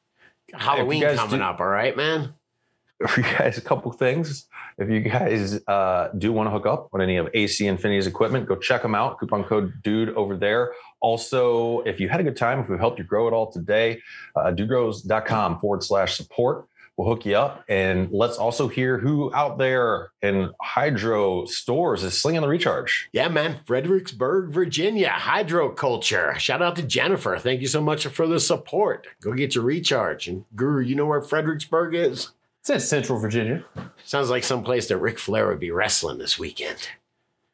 Halloween coming do- up, all right, man? for you guys a couple things. If you guys uh, do want to hook up on any of AC Infinity's equipment, go check them out. Coupon code DUDE over there. Also, if you had a good time, if we helped you grow it all today, uh, dudegrows.com forward slash support. We'll hook you up. And let's also hear who out there in hydro stores is slinging the recharge. Yeah, man. Fredericksburg, Virginia, hydro culture. Shout out to Jennifer. Thank you so much for the support. Go get your recharge. And Guru, you know where Fredericksburg is? It's in Central Virginia. Sounds like some place that Ric Flair would be wrestling this weekend.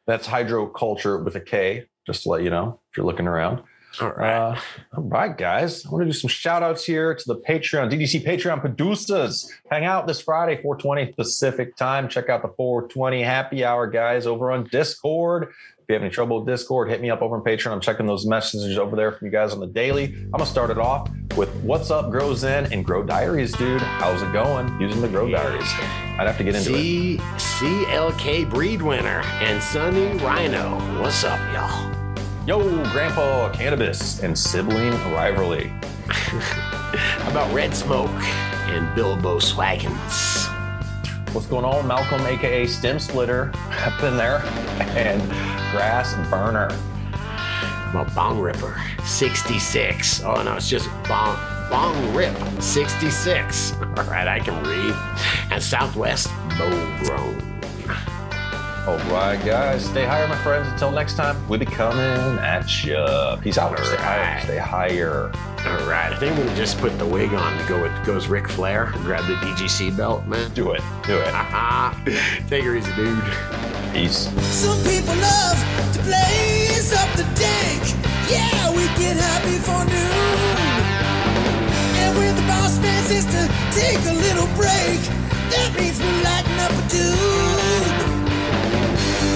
That's hydroculture with a K, just to let you know if you're looking around. All right. Uh, all right, guys. I want to do some shout outs here to the Patreon, DGC Patreon producers. Hang out this Friday, 420 Pacific time. Check out the 420 happy hour, guys, over on Discord. If you have any trouble with Discord, hit me up over on Patreon. I'm checking those messages over there from you guys on the daily. I'm to start it off with What's Up Grows In and Grow Diaries, dude. How's it going using the Grow Diaries? I'd have to get into it. C- CLK Breed Winner and Sunny Rhino. What's up, y'all? Yo, Grandpa Cannabis and Sibling Rivalry. How about Red Smoke and Bilbo Swaggins? What's going on? Malcolm, aka Stem Splitter, up in there, and Grass Burner. How about Bong Ripper 66? Oh, no, it's just Bong, Bong Rip 66. All right, I can read. And Southwest Bow Grown. All right, guys, stay higher, my friends. Until next time, we'll be coming at you. Peace out. Stay higher. Stay higher. All right, I think I'm gonna just put the wig on to go with goes Ric Flair and grab the DGC belt, man. Do it. Do it. Uh-huh. Take her easy, dude. Peace. Some people love to blaze up the dank. Yeah, we get get high before noon. And when the boss man says to take a little break, that means we lighten up a tune.